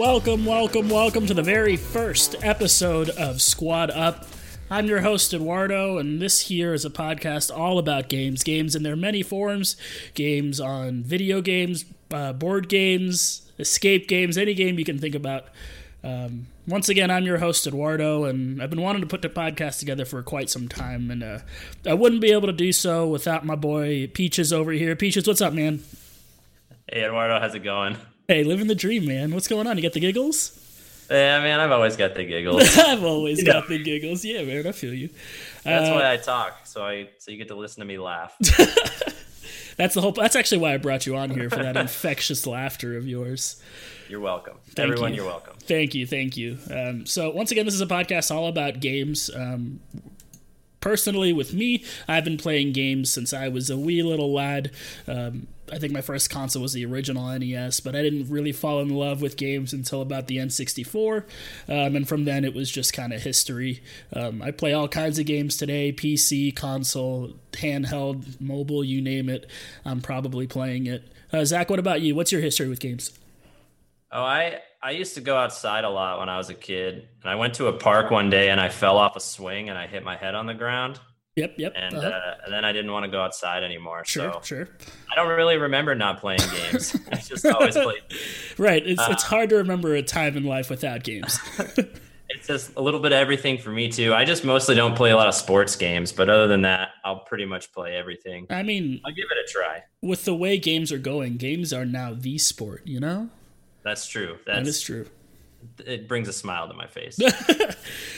Welcome, welcome, welcome to the very first episode of Squad Up. I'm your host, Eduardo, and this here is a podcast all about games. Games in their many forms games on video games, uh, board games, escape games, any game you can think about. Um, once again, I'm your host, Eduardo, and I've been wanting to put the podcast together for quite some time, and uh, I wouldn't be able to do so without my boy Peaches over here. Peaches, what's up, man? Hey, Eduardo, how's it going? Hey, living the dream, man. What's going on? You got the giggles? Yeah, man, I've always got the giggles. I've always got the giggles. Yeah, man, I feel you. That's Uh, why I talk, so I so you get to listen to me laugh. That's the whole. That's actually why I brought you on here for that infectious laughter of yours. You're welcome. Thank Everyone, you. are welcome. Thank you, thank you. Um, so once again, this is a podcast all about games. Um, personally, with me, I've been playing games since I was a wee little lad. Um, I think my first console was the original NES, but I didn't really fall in love with games until about the N64. Um, and from then, it was just kind of history. Um, I play all kinds of games today PC, console, handheld, mobile, you name it. I'm probably playing it. Uh, Zach, what about you? What's your history with games? Oh, I I used to go outside a lot when I was a kid, and I went to a park one day and I fell off a swing and I hit my head on the ground, Yep, yep. and uh-huh. uh, and then I didn't want to go outside anymore. Sure, so sure. I don't really remember not playing games. I just always played. Right. It's it's Uh, hard to remember a time in life without games. It's just a little bit of everything for me too. I just mostly don't play a lot of sports games, but other than that, I'll pretty much play everything. I mean, I'll give it a try. with the way games are going, games are now the sport, you know? That's true. That That's true. It brings a smile to my face.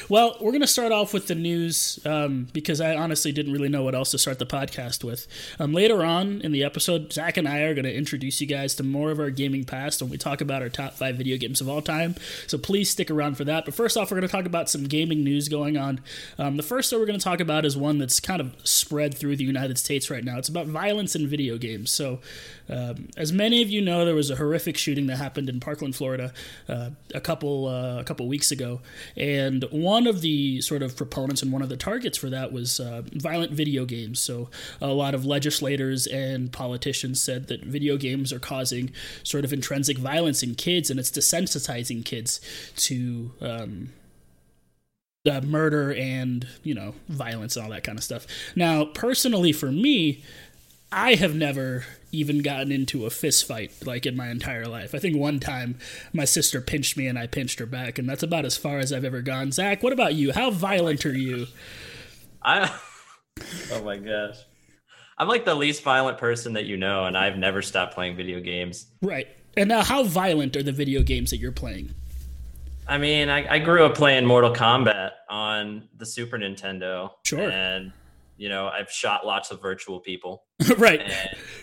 Well, we're going to start off with the news um, because I honestly didn't really know what else to start the podcast with. Um, later on in the episode, Zach and I are going to introduce you guys to more of our gaming past when we talk about our top five video games of all time. So please stick around for that. But first off, we're going to talk about some gaming news going on. Um, the first that we're going to talk about is one that's kind of spread through the United States right now. It's about violence in video games. So, um, as many of you know, there was a horrific shooting that happened in Parkland, Florida, uh, a couple uh, a couple weeks ago, and one of the sort of proponents and one of the targets for that was uh, violent video games. So, a lot of legislators and politicians said that video games are causing sort of intrinsic violence in kids, and it's desensitizing kids to. Um, uh, murder and you know violence and all that kind of stuff. Now, personally, for me, I have never even gotten into a fist fight like in my entire life. I think one time my sister pinched me and I pinched her back, and that's about as far as I've ever gone. Zach, what about you? How violent are you? I Oh my gosh. I'm like the least violent person that you know and I've never stopped playing video games. Right. And now, how violent are the video games that you're playing? I mean, I, I grew up playing Mortal Kombat on the Super Nintendo. Sure. And you know, I've shot lots of virtual people right. and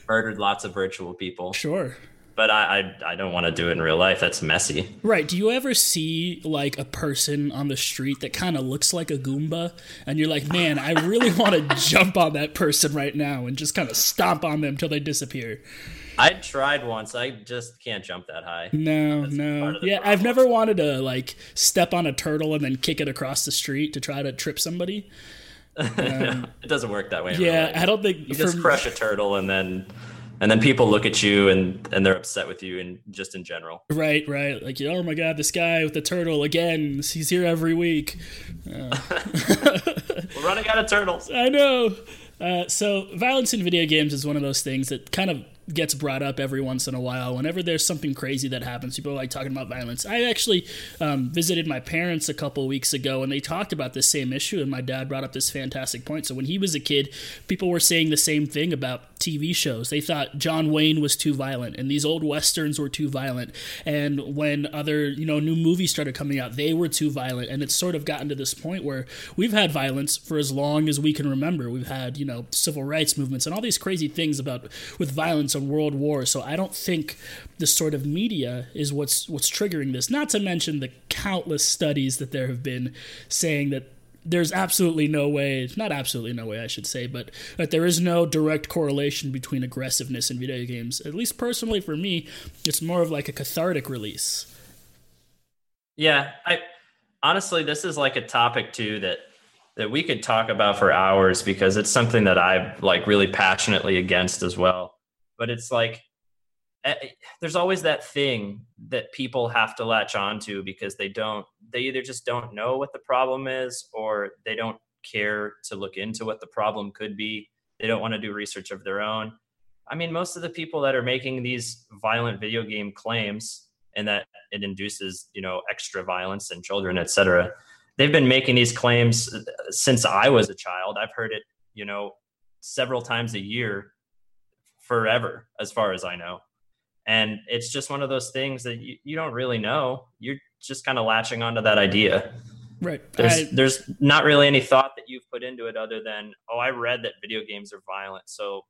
murdered lots of virtual people. Sure. But I I, I don't want to do it in real life. That's messy. Right. Do you ever see like a person on the street that kind of looks like a Goomba and you're like, man, I really want to jump on that person right now and just kind of stomp on them till they disappear? I tried once. I just can't jump that high. No, That's no. part of the Yeah, I've never wanted to like step on a turtle and then kick it across the street to try to trip somebody. it doesn't work that way. Yeah, life. I don't think you just crush a turtle and then and then people look at you and and they're upset with you and just in general Right, right. Like, oh my god, this guy with the turtle again. He's here every week. we're running out of turtles I know. Uh, so, violence in video games is one of those things that kind of gets brought up every once in a while. Whenever there's something crazy that happens, people are like talking about violence. I actually um, visited my parents a couple weeks ago, and they talked about this same issue. And my dad brought up this fantastic point. So, when he was a kid, people were saying the same thing about TV shows. They thought John Wayne was too violent, and these old westerns were too violent. And when other, you know, new movies started coming out, they were too violent. And it's sort of gotten to this point where we've had violence for as long as we can remember. We've had, you know, civil rights movements and all these crazy things about with violence world wars. So I don't think this sort of media is what's what's triggering this. Not to mention the countless studies that there have been saying that there's absolutely no way, not absolutely no way, I should say, but that there is no direct correlation between aggressiveness and video games. At least personally for me, it's more of like a cathartic release. yeah i honestly this is like a topic too that that we could talk about for hours because it's something that i'm like really passionately against as well but it's like eh, eh, there's always that thing that people have to latch onto because they don't they either just don't know what the problem is or they don't care to look into what the problem could be. They don't want to do research of their own. I mean most of the people that are making these violent video game claims and that it induces you know extra violence in children etc they've been making these claims uh, since i was a child. I've heard it you know several times a year forever as far as i know. And it's just one of those things that you, you don't really know. You're just kind of latching onto that idea. Right. There's I, there's not really any thought that you've put into it other than oh i read that video games are violent so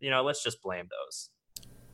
you know let's just blame those.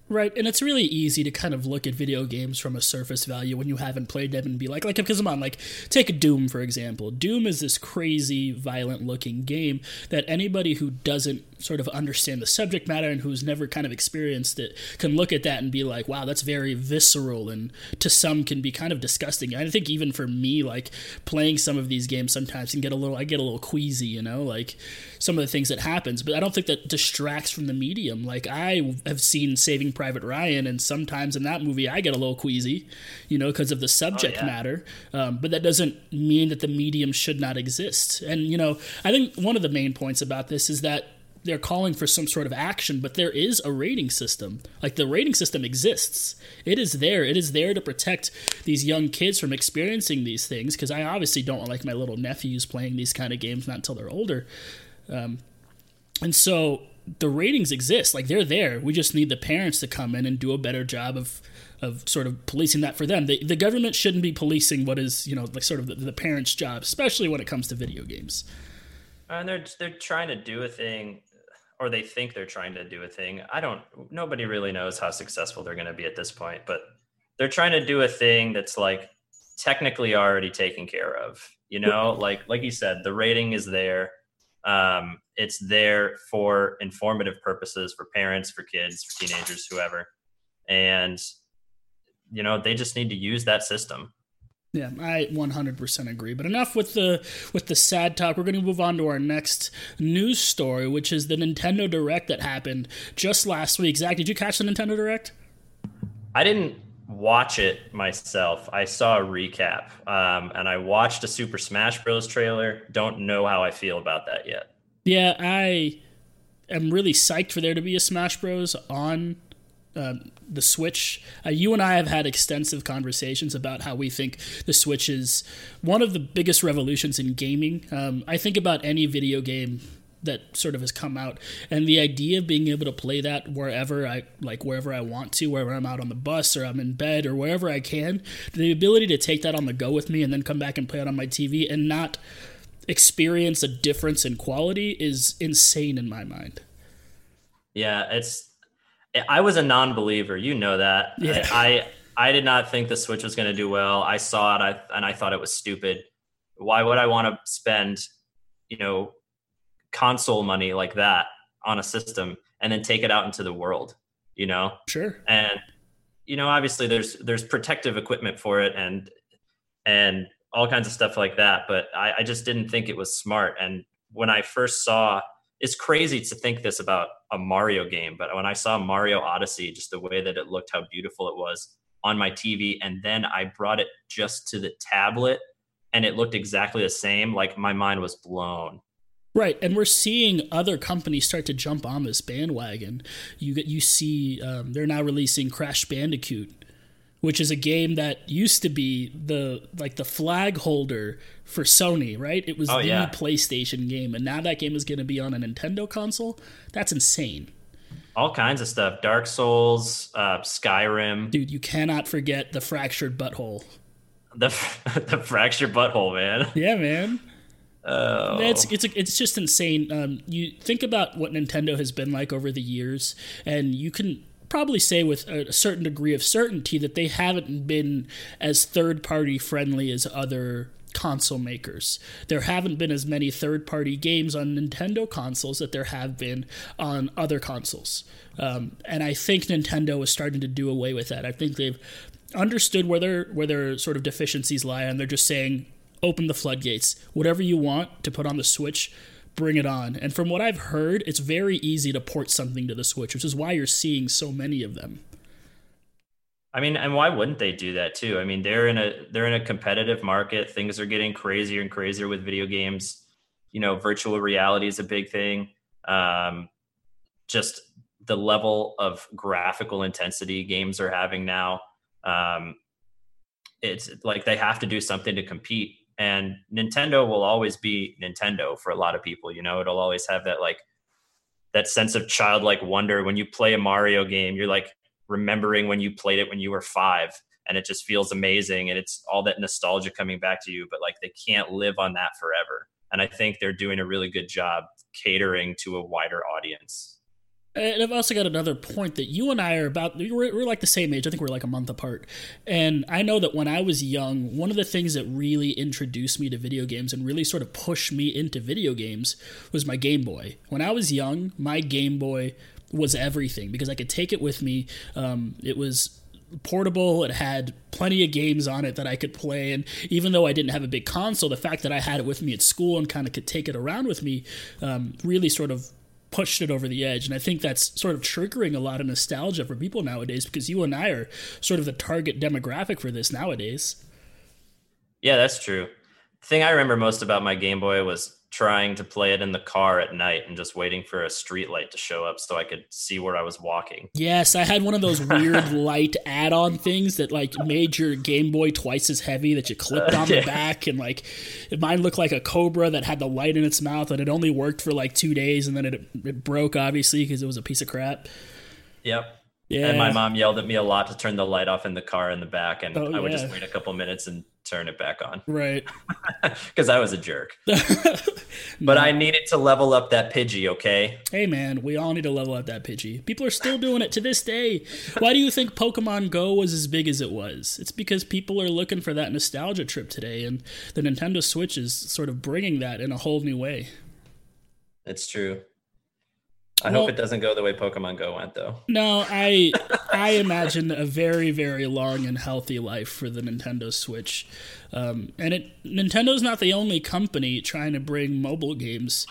Right, and it's really easy to kind of look at video games from a surface value when you haven't played them and be like, like, because I'm on, like, take Doom for example. Doom is this crazy, violent-looking game that anybody who doesn't sort of understand the subject matter and who's never kind of experienced it can look at that and be like, wow, that's very visceral, and to some can be kind of disgusting. I think even for me, like playing some of these games sometimes can get a little, I get a little queasy, you know, like some of the things that happens. But I don't think that distracts from the medium. Like I have seen Saving Private Ryan, and sometimes in that movie I get a little queasy, you know, because of the subject oh, yeah. matter. Um, but that doesn't mean that the medium should not exist. And you know, I think one of the main points about this is that they're calling for some sort of action, but there is a rating system. Like the rating system exists. It is there. It is there to protect these young kids from experiencing these things. Because I obviously don't like my little nephews playing these kind of games not until they're older. Um, and so the ratings exist. Like they're there. We just need the parents to come in and do a better job of of sort of policing that for them. The, the government shouldn't be policing what is you know like sort of the, the parents' job, especially when it comes to video games. And they're they're trying to do a thing, or they think they're trying to do a thing. I don't. Nobody really knows how successful they're going to be at this point, but they're trying to do a thing that's like technically already taken care of. You know, like like you said, the rating is there um, it's there for informative purposes for parents, for kids, for teenagers, whoever. And, you know, they just need to use that system. Yeah, I 100% agree. But enough with the with the sad talk. We're going to move on to our next news story, which is the Nintendo Direct that happened just last week. Zach, did you catch the Nintendo Direct? I didn't watch it myself. I saw a recap, um, and I watched a Super Smash Bros. trailer. Don't know how I feel about that yet. Yeah, I am really psyched for there to be a Smash Bros. on um, the Switch. Uh, you and I have had extensive conversations about how we think the Switch is one of the biggest revolutions in gaming. Um, I think about any video game that sort of has come out and the idea of being able to play that wherever i like wherever i want to wherever i'm out on the bus or i'm in bed or wherever i can the ability to take that on the go with me and then come back and play it on my tv and not experience a difference in quality is insane in my mind yeah it's i was a non-believer you know that. Yeah. i i, I did not think the switch was going to do well. I saw it I, and i thought it was stupid. Why would i want to spend you know console money like that on a system and then take it out into the world you know? Sure. And you know obviously there's there's protective equipment for it and and all kinds of stuff like that but I, I just didn't think it was smart. And when i first saw it's crazy to think this about a mario game but when i saw mario odyssey just the way that it looked how beautiful it was on my tv and then i brought it just to the tablet and it looked exactly the same like my mind was blown Right, and we're seeing other companies start to jump on this bandwagon. You get you see um, they're now releasing Crash Bandicoot, which is a game that used to be the like the flag holder for Sony. Right, it was oh, the yeah. PlayStation game, and now that game is going to be on a Nintendo console. That's insane. All kinds of stuff: Dark Souls, uh, Skyrim. Dude, you cannot forget the fractured butthole. The the fractured butthole, man. Yeah, man. Oh. It's it's it's just insane. Um, you think about what Nintendo has been like over the years, and you can probably say with a certain degree of certainty that they haven't been as third party friendly as other console makers. There haven't been as many third party games on Nintendo consoles that there have been on other consoles. Um, and I think Nintendo is starting to do away with that. I think they've understood where their where their sort of deficiencies lie, and they're just saying, open the floodgates. Whatever you want to put on the Switch, bring it on. And from what I've heard, it's very easy to port something to the Switch, which is why you're seeing so many of them. I mean, and why wouldn't they do that too? I mean, they're in a they're in a competitive market. Things are getting crazier and crazier with video games. You know, virtual reality is a big thing. Um, just the level of graphical intensity games are having now. Um, it's like they have to do something to compete and nintendo will always be nintendo for a lot of people you know it'll always have that like that sense of childlike wonder when you play a mario game you're like remembering when you played it when you were five and it just feels amazing and it's all that nostalgia coming back to you but like they can't live on that forever and i think they're doing a really good job catering to a wider audience and I've also got another point that you and I are about, we're, we're, like the same age. I think we're like a month apart. And I know that when I was young, one of the things that really introduced me to video games and really sort of pushed me into video games was my Game Boy. When I was young, my Game Boy was everything because I could take it with me. Um, it was portable. It had plenty of games on it that I could play. And even though I didn't have a big console, the fact that I had it with me at school and kind of could take it around with me um, really sort of pushed it over the edge. And I think that's sort of triggering a lot of nostalgia for people nowadays because you and I are sort of the target demographic for this nowadays. Yeah, that's true. The thing I remember most about my Game Boy was trying to play it in the car at night and just waiting for a street light to show up so I could see where I was walking. Yes, I had one of those weird light add-on things that like made your Game Boy twice as heavy that you clipped on the back and like it mine looked like a cobra that had the light in its mouth and it only worked for like 2 days and then it it broke obviously because it was a piece of crap. Yep. Yeah. And my mom yelled at me a lot to turn the light off in the car in the back, and oh, I would yeah. just wait a couple minutes and turn it back on. Right. Because I was a jerk. but I needed to level up that Pidgey, okay? Hey, man, we all need to level up that Pidgey. People are still doing it to this day. Why do you think Pokemon Go was as big as it was? It's because people are looking for that nostalgia trip today, and the Nintendo Switch is sort of bringing that in a whole new way. That's true. I well, hope it doesn't go the way Pokemon Go went, though. No, I I imagine a very very long and healthy life for the Nintendo Switch, um, and it Nintendo's not the only company trying to bring mobile games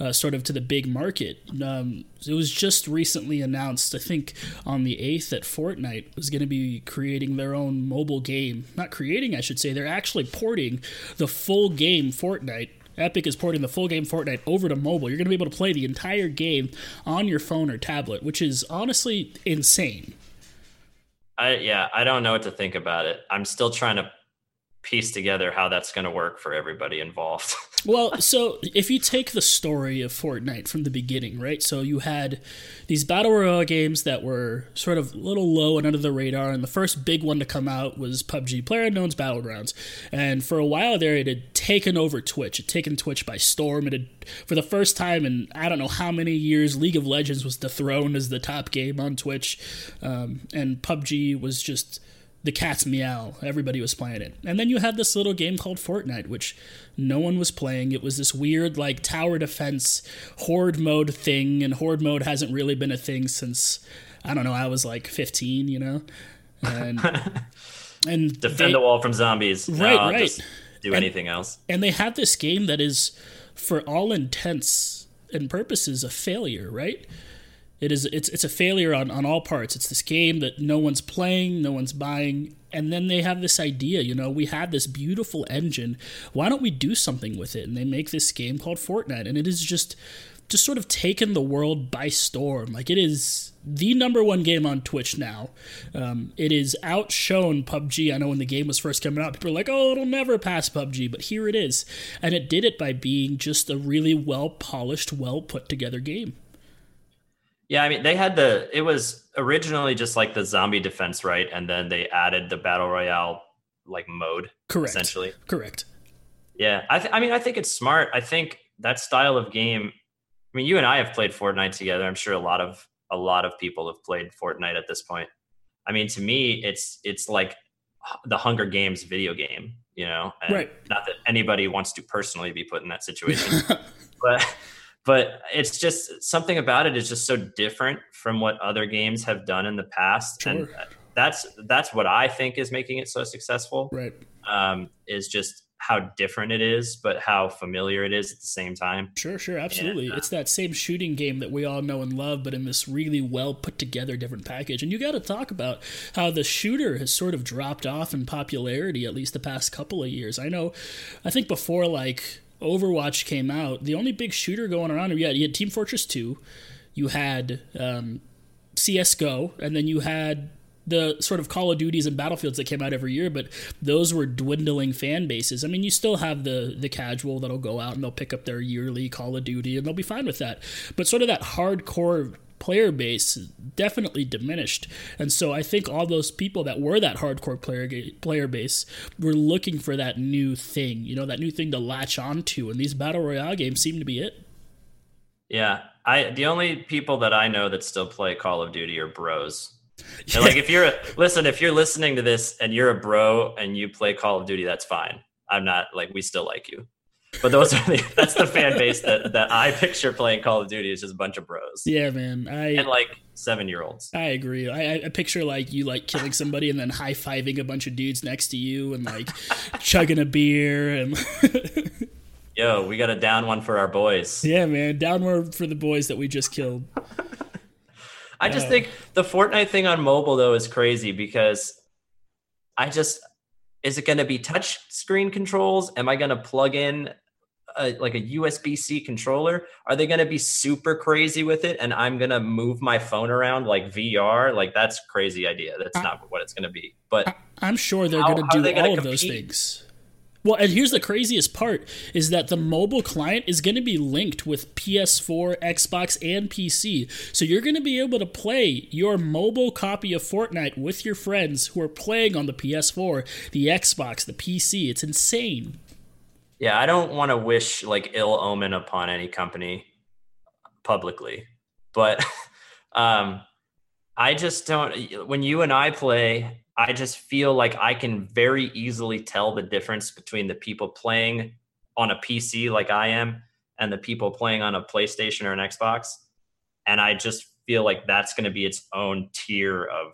uh, sort of to the big market. Um, it was just recently announced, I think, on the eighth that Fortnite was going to be creating their own mobile game. Not creating, I should say. They're actually porting the full game Fortnite Epic is porting the full game Fortnite over to mobile. You're going to be able to play the entire game on your phone or tablet, which is honestly insane. I yeah, I don't know what to think about it. I'm still trying to piece together how that's going to work for everybody involved. well, so if you take the story of Fortnite from the beginning, right? So you had these battle royale games that were sort of a little low and under the radar, and the first big one to come out was PUBG, PlayerUnknown's Battlegrounds, and for a while there, it had taken over Twitch. It had taken Twitch by storm. It had, for the first time in I don't know how many years, League of Legends was dethroned as the top game on Twitch, um, and PUBG was just the cat's meow. Everybody was playing it. And then you had this little game called Fortnite, which no one was playing. It was this weird, like, tower defense horde mode thing, and horde mode hasn't really been a thing since, I don't know, I was like 15, you know? And. and defend they, the wall from zombies. Right, no, right. do and, anything else. And they have this game that is, for all intents and purposes, a failure, right? It is it's it's a failure on, on all parts. It's this game that no one's playing, no one's buying, and then they have this idea, you know, we have this beautiful engine. Why don't we do something with it? And they make this game called Fortnite, and it is just just sort of taken the world by storm. Like it is the number one game on Twitch now. Um, it is outshone PUBG. I know when the game was first coming out, people were like, "Oh, it'll never pass PUBG," but here it is, and it did it by being just a really well polished, well put together game. Yeah, I mean, they had the. It was originally just like the zombie defense, right? And then they added the battle royale like mode. Correct. Essentially. Correct. Yeah, I. Th- I mean, I think it's smart. I think that style of game. I mean, you and I have played Fortnite together. I'm sure a lot of a lot of people have played Fortnite at this point. I mean, to me, it's it's like the Hunger Games video game. You know, and right? Not that anybody wants to personally be put in that situation, but but it's just something about it is just so different from what other games have done in the past sure. and that's that's what i think is making it so successful right um, is just how different it is, but how familiar it is at the same time. Sure, sure, absolutely. And, uh, it's that same shooting game that we all know and love, but in this really well put together different package. And you got to talk about how the shooter has sort of dropped off in popularity, at least the past couple of years. I know, I think before like Overwatch came out, the only big shooter going around, had, you had Team Fortress 2, you had um, CSGO, and then you had the sort of Call of Duties and Battlefields that came out every year, but those were dwindling fan bases. I mean, you still have the the casual that'll go out and they'll pick up their yearly Call of Duty and they'll be fine with that. But sort of that hardcore player base definitely diminished. And so I think all those people that were that hardcore player player base were looking for that new thing, you know, that new thing to latch onto and these battle royale games seem to be it. Yeah. I the only people that I know that still play Call of Duty are bros. And like if you're a, listen, if you're listening to this and you're a bro and you play Call of Duty, that's fine. I'm not like we still like you. But those are the that's the fan base that that I picture playing Call of Duty is just a bunch of bros. Yeah, man. I and like seven year olds. I agree. I, I picture like you like killing somebody and then high fiving a bunch of dudes next to you and like chugging a beer and Yo, we got a down one for our boys. Yeah, man. Down one for the boys that we just killed. I just uh, think the Fortnite thing on mobile though is crazy because I just is it going to be touch screen controls? Am I going to plug in a, like a USB C controller? Are they going to be super crazy with it? And I'm going to move my phone around like VR? Like that's crazy idea. That's I, not what it's going to be. But I'm sure they're going to do all of those things. Well, and here's the craziest part is that the mobile client is going to be linked with PS4, Xbox, and PC. So you're going to be able to play your mobile copy of Fortnite with your friends who are playing on the PS4, the Xbox, the PC. It's insane. Yeah, I don't want to wish like ill omen upon any company publicly, but um I just don't when you and I play I just feel like I can very easily tell the difference between the people playing on a PC like I am and the people playing on a PlayStation or an Xbox. And I just feel like that's going to be its own tier of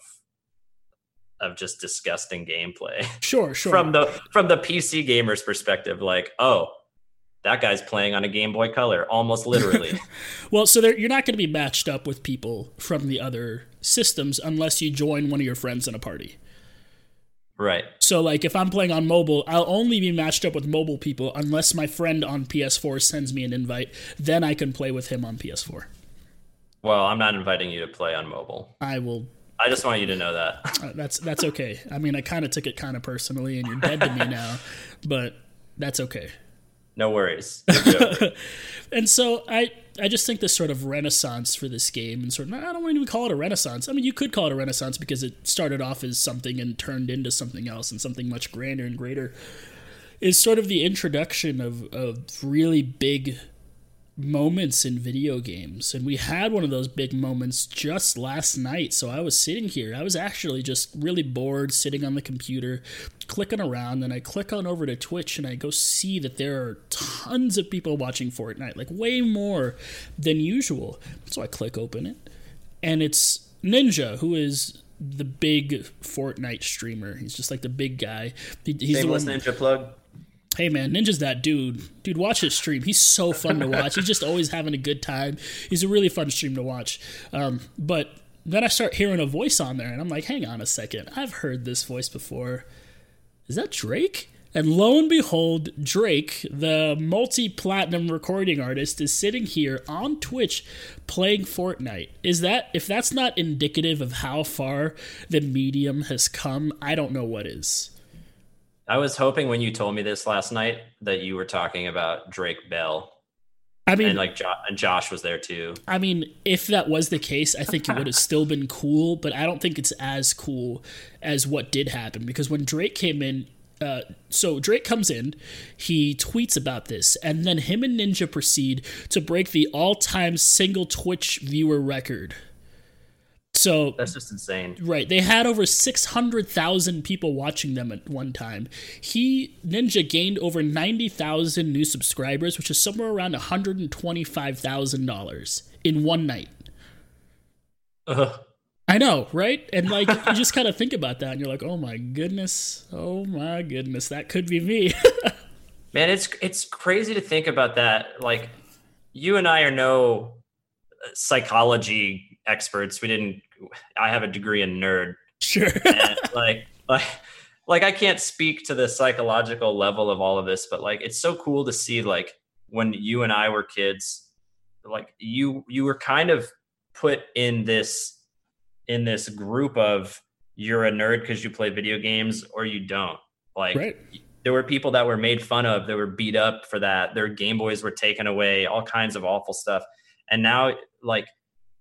of just disgusting gameplay. Sure, sure. from the from the PC gamer's perspective like, "Oh, that guy's playing on a Game Boy Color, almost literally. well, so you're not going to be matched up with people from the other systems unless you join one of your friends in a party. Right. So like if I'm playing on mobile, I'll only be matched up with mobile people unless my friend on PS4 sends me an invite. Then I can play with him on PS4. Well, I'm not inviting you to play on mobile. I will. I just want you to know that. Uh, that's that's okay. I mean, I kind of took it kind of personally, and you're dead to me now, but that's okay. No worries. and so I I just think this sort of renaissance for this game and sort of I don't want to even call it a renaissance. I mean, you could call it a renaissance because it started off as something and turned into something else and something much grander and greater. Is sort of the introduction of of really big moments in video games. And we had one of those big moments just last night. So I was sitting here. I was actually just really bored sitting on the computer, clicking around. And I click on over to Twitch and I go see that there are tons of people watching Fortnite, like way more than usual. So I click open it. And it's Ninja, who is the big Fortnite streamer. He's just like the big guy. He, he's Shameless the one, Ninja plug. Hey man, Ninja's that dude. Dude, watch his stream. He's so fun to watch. He's just always having a good time. He's a really fun stream to watch. Um, but then I start hearing a voice on there, and I'm like, hang on a second. I've heard this voice before. Is that Drake? And lo and behold, Drake, the multi platinum recording artist, is sitting here on Twitch playing Fortnite. Is that, if that's not indicative of how far the medium has come, I don't know what is. I was hoping when you told me this last night that you were talking about Drake Bell. I mean, and like jo- and Josh was there too. I mean, if that was the case, I think it would have still been cool, but I don't think it's as cool as what did happen because when Drake came in, uh, so Drake comes in, he tweets about this, and then him and Ninja proceed to break the all-time single Twitch viewer record. So that's just insane. Right. They had over 600,000 people watching them at one time. He, Ninja, gained over 90,000 new subscribers, which is somewhere around $125,000 in one night. Uh. I know, right? And like, you just kind of think about that and you're like, oh my goodness. Oh my goodness. That could be me. Man, it's it's crazy to think about that. Like you and I are no psychology experts. We didn't I have a degree in nerd. Sure. And, like like like I can't speak to the psychological level of all of this, but like it's so cool to see like when you and I were kids, like you you were kind of put in this in this group of you're a nerd because you play video games or you don't. Like right. there were people that were made fun of, that were beat up for that. Their Game Boys were taken away, all kinds of awful stuff. And now like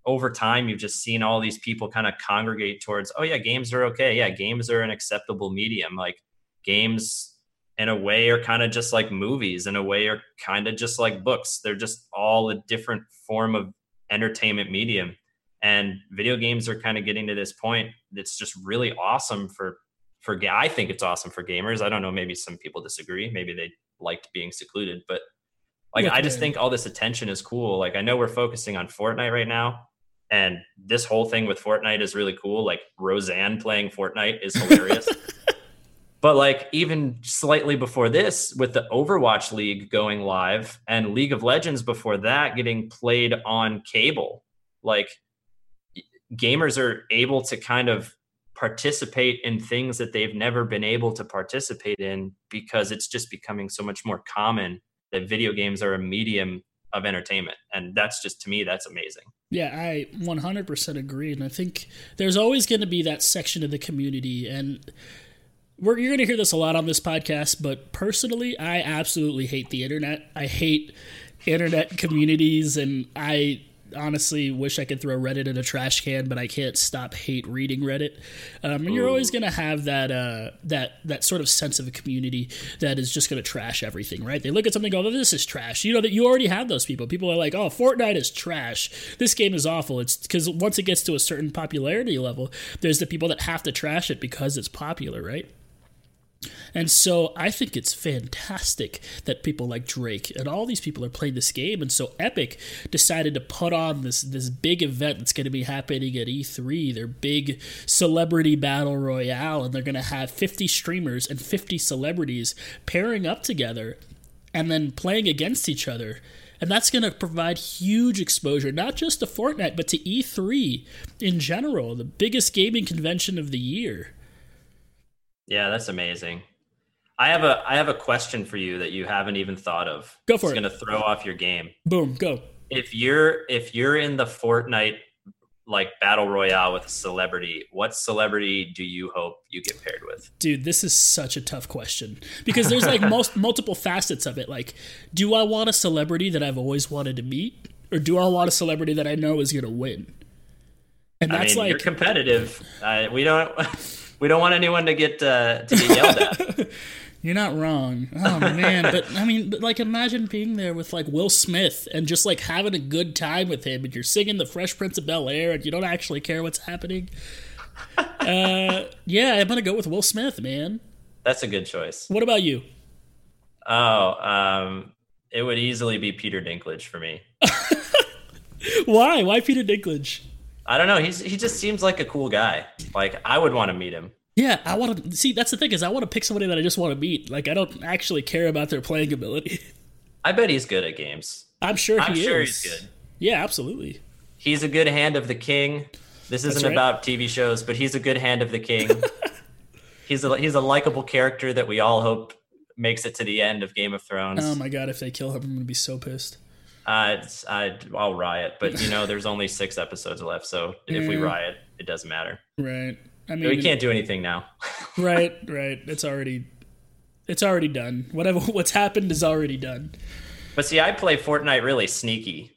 over time you've just seen all these people kind of congregate towards oh yeah games are okay. Yeah games are an acceptable medium. Like games in a way are kind of just like movies. In a way are kind of just like books. They're just all a different form of entertainment medium. And video games are kind of getting to this point that's just really awesome for for i think it's awesome for gamers. I don't know maybe some people disagree. Maybe they liked being secluded but like i just think all this attention is cool. Like i know we're focusing on fortnite right now and this whole thing with Fortnite is really cool. Like Roseanne playing Fortnite is hilarious. but like even slightly before this, with the Overwatch League going live and League of Legends before that getting played on cable, like gamers are able to kind of participate in things that they've never been able to participate in because it's just becoming so much more common that video games are a medium of entertainment. And that's just to me that's amazing. Yeah i 100% agree. And i think there's always going to be that section of the community. And we're, you're going to hear this a lot on this podcast but personally i absolutely hate the internet. I hate internet communities and i honestly wish I could throw Reddit in a trash can, but I can't stop hate reading Reddit. Um, and you're always going to have that uh, that that sort of sense of a community that is just going to trash everything, right? They look at something, go, oh, "This is trash." You know that you already have those people. People are like, "Oh, Fortnite is trash. This game is awful." It's because once it gets to a certain popularity level, there's the people that have to trash it because it's popular, right? And so I think it's fantastic that people like Drake and all these people are playing this game. And so Epic decided to put on this this big event that's going to be happening at E3, their big celebrity battle royale, and they're going to have 50 streamers and 50 celebrities pairing up together and then playing against each other. And that's going to provide huge exposure, not just to Fortnite, but to E3 in general, the biggest gaming convention of the year. Yeah, that's amazing. I have a I have a question for you that you haven't even thought of. Go for it's it. It's going to throw off your game. Boom, go. If you're if you're in the Fortnite like battle royale with a celebrity, what celebrity do you hope you get paired with? Dude, this is such a tough question because there's like most multiple facets of it. Like, do I want a celebrity that I've always wanted to meet, or do I want a celebrity that I know is going to win? And that's I mean, like you're competitive. Uh, we don't. we don't want anyone to get uh, to get yelled at. You're not wrong. Oh man, but I mean, but like imagine being there with like Will Smith and just like having a good time with him, and you're singing the Fresh Prince of Bel Air, and you don't actually care what's happening. uh, yeah, I'm gonna go with Will Smith, man. That's a good choice. What about you? Oh, um, it would easily be Peter Dinklage for me. Why? Why Peter Dinklage? I don't know. He's he just seems like a cool guy. Like I would want to meet him. Yeah, I want to see. That's the thing is, I want to pick somebody that I just want to meet. Like I don't actually care about their playing ability. I bet he's good at games. I'm sure I'm he sure is. he's good. Yeah, absolutely. He's a good hand of the king. This isn't right. about TV shows, but he's a good hand of the king. he's a he's a likable character that we all hope makes it to the end of Game of Thrones. Oh my god, if they kill him, I'm gonna be so pissed. Uh, I, I'll riot, but you know, there's only six episodes left, so if we riot, it doesn't matter. Right. I mean, We can't do anything now. right, right. It's already, it's already done. Whatever what's happened is already done. But see, I play Fortnite really sneaky,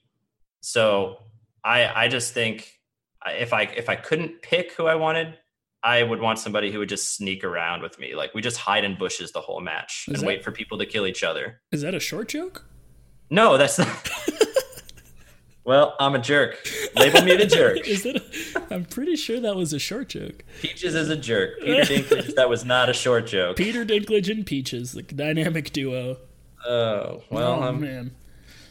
so I I just think if I if I couldn't pick who I wanted, I would want somebody who would just sneak around with me. Like we just hide in bushes the whole match Is and that- wait for people to kill each other. Is that a short joke? No, that's not. well, I'm a jerk. Label me the jerk. Is that? A, I'm pretty sure that was a short joke. Peaches is a jerk. Peter Dinklage, that was not a short joke. Peter Dinklage and Peaches, the dynamic duo. Oh well, oh I'm, man.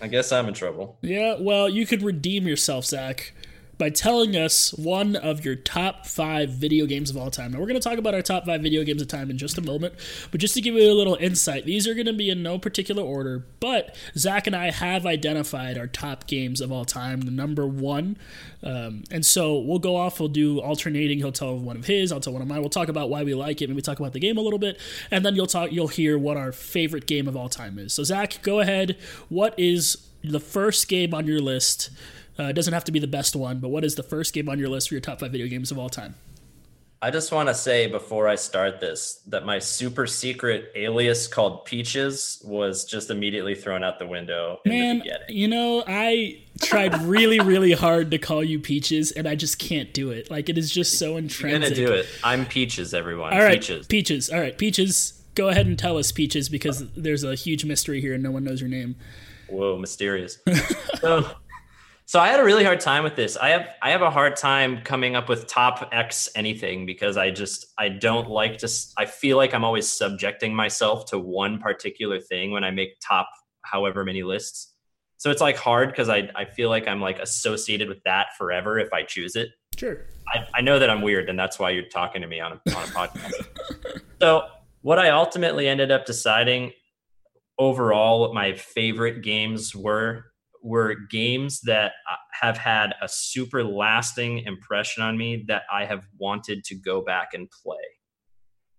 I guess I'm in trouble. Yeah. Well, you could redeem yourself, Zach, by telling us one of your top five video games of all time. Now, we're going to talk about our top five video games of time in just a moment, but just to give you a little insight, these are going to be in no particular order, but Zach and I have identified our top games of all time, the number one. Um, and so we'll go off, we'll do alternating. He'll tell one of his, I'll tell one of mine. We'll talk about why we like it, maybe talk about the game a little bit, and then you'll talk, you'll hear what our favorite game of all time is. So, Zach, go ahead. What is the first game on your list? Uh, it doesn't have to be the best one, but what is the first game on your list for your top five video games of all time? I just want to say before I start this that my super secret alias called Peaches was just immediately thrown out the window. Man, the you know, I tried really, really hard to call you Peaches, and I just can't do it. Like it is just so intrinsic. You're gonna do it. I'm Peaches, everyone. All right, Peaches. Peaches. All right, Peaches. Go ahead and tell us, Peaches, because there's a huge mystery here, and no one knows your name. Whoa, mysterious. so, so I had a really hard time with this. I have I have a hard time coming up with top X anything because I just I don't like to I feel like I'm always subjecting myself to one particular thing when I make top however many lists. So it's like hard because I, I feel like I'm like associated with that forever if I choose it. Sure. I, I know that I'm weird and that's why you're talking to me on a, on a podcast. so what I ultimately ended up deciding overall what my favorite games were were games that uh, have had a super lasting impression on me that I have wanted to go back and play.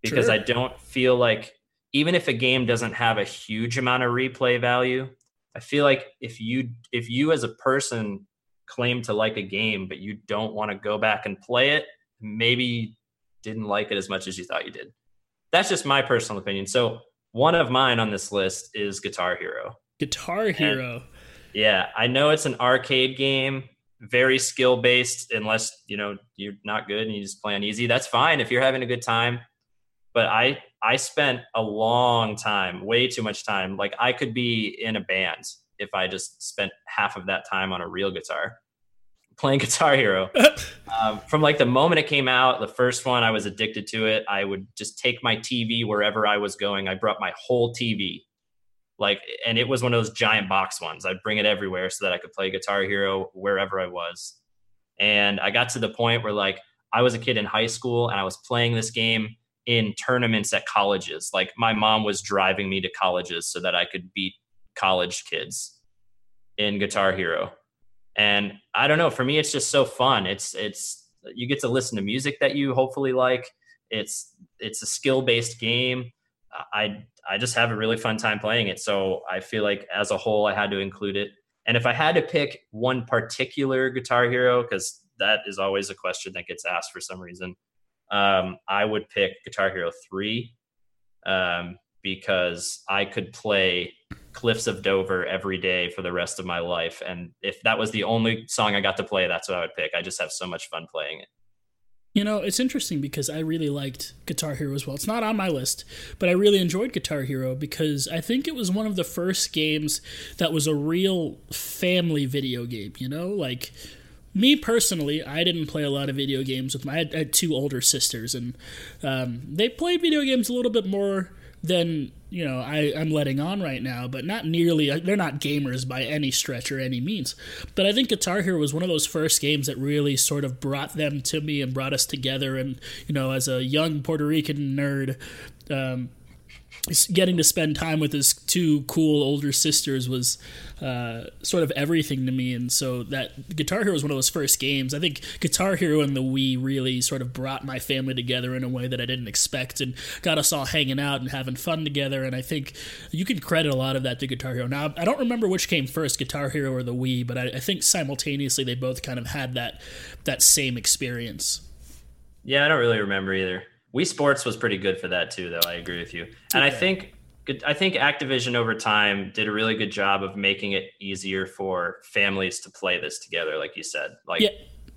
Because sure. I don't feel like even if a game doesn't have a huge amount of replay value, I feel like if you if you as a person claim to like a game but you don't want to go back and play it, maybe didn't like it as much as you thought you did. That's just my personal opinion. So one of mine on this list is Guitar Hero. Guitar Hero. And yeah, I know it's an arcade game, very skill based. Unless you know you're not good and you just play on easy, that's fine if you're having a good time. But I I spent a long time, way too much time. Like I could be in a band if I just spent half of that time on a real guitar playing Guitar Hero. um, from like the moment it came out, the first one, I was addicted to it. I would just take my TV wherever I was going. I brought my whole TV like and it was one of those giant box ones. I'd bring it everywhere so that i could play guitar hero wherever i was. And i got to the point where like i was a kid in high school and i was playing this game in tournaments at colleges. Like my mom was driving me to colleges so that i could beat college kids in guitar hero. And i don't know for me it's just so fun. It's it's you get to listen to music that you hopefully like. It's it's a skill based game i I just have a really fun time playing it. So I feel like as a whole, I had to include it. And if I had to pick one particular Guitar Hero, because that is always a question that gets asked for some reason, um, I would pick Guitar Hero 3 um, because I could play Cliffs of Dover every day for the rest of my life. And if that was the only song I got to play, that's what I would pick. I just have so much fun playing it. You know, it's interesting because I really liked Guitar Hero as well. It's not on my list, but I really enjoyed Guitar Hero because I think it was one of the first games that was a real family video game, you know? Like, me personally, I didn't play a lot of video games with my. I had, I had two older sisters, and um, they played video games a little bit more than you know I, I'm letting on right now, but not nearly. Uh, they're not gamers by any stretch or any means. But I think Guitar Hero was one of those first games that really sort of brought them to me and brought us together. And you know, as a young Puerto Rican nerd, um, getting to spend time with his two cool older sisters was uh, sort of everything to me. And so that Guitar Hero was one of those first games. I think Guitar Hero and the Wii really sort of brought my family together in a way that I didn't expect and got us all hanging out and having fun together. And I think you can credit a lot of that to Guitar Hero. Now, I don't remember which came first, Guitar Hero or the Wii, but I, I think simultaneously they both kind of had that that same experience. Yeah, I don't really remember either. Wii Sports was pretty good for that too, though. I agree with you, and okay. I think I think Activision over time did a really good job of making it easier for families to play this together, like you said. Like yeah.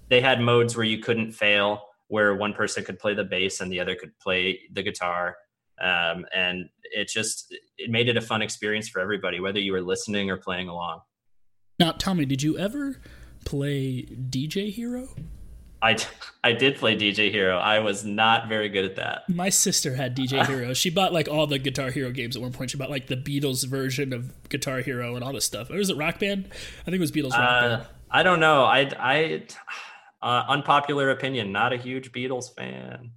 they had modes where you couldn't fail, where one person could play the bass and the other could play the guitar, um, and it just it made it a fun experience for everybody, whether you were listening or playing along. Now, Tommy, did you ever play DJ Hero? I, I did play DJ Hero. I was not very good at that. My sister had DJ Hero. She bought like all the Guitar Hero games at one point. She bought like the Beatles version of Guitar Hero and all this stuff. Or was it Rock Band? I think it was Beatles Rock uh, Band. I don't know. I I Uh, unpopular opinion, not a huge Beatles fan.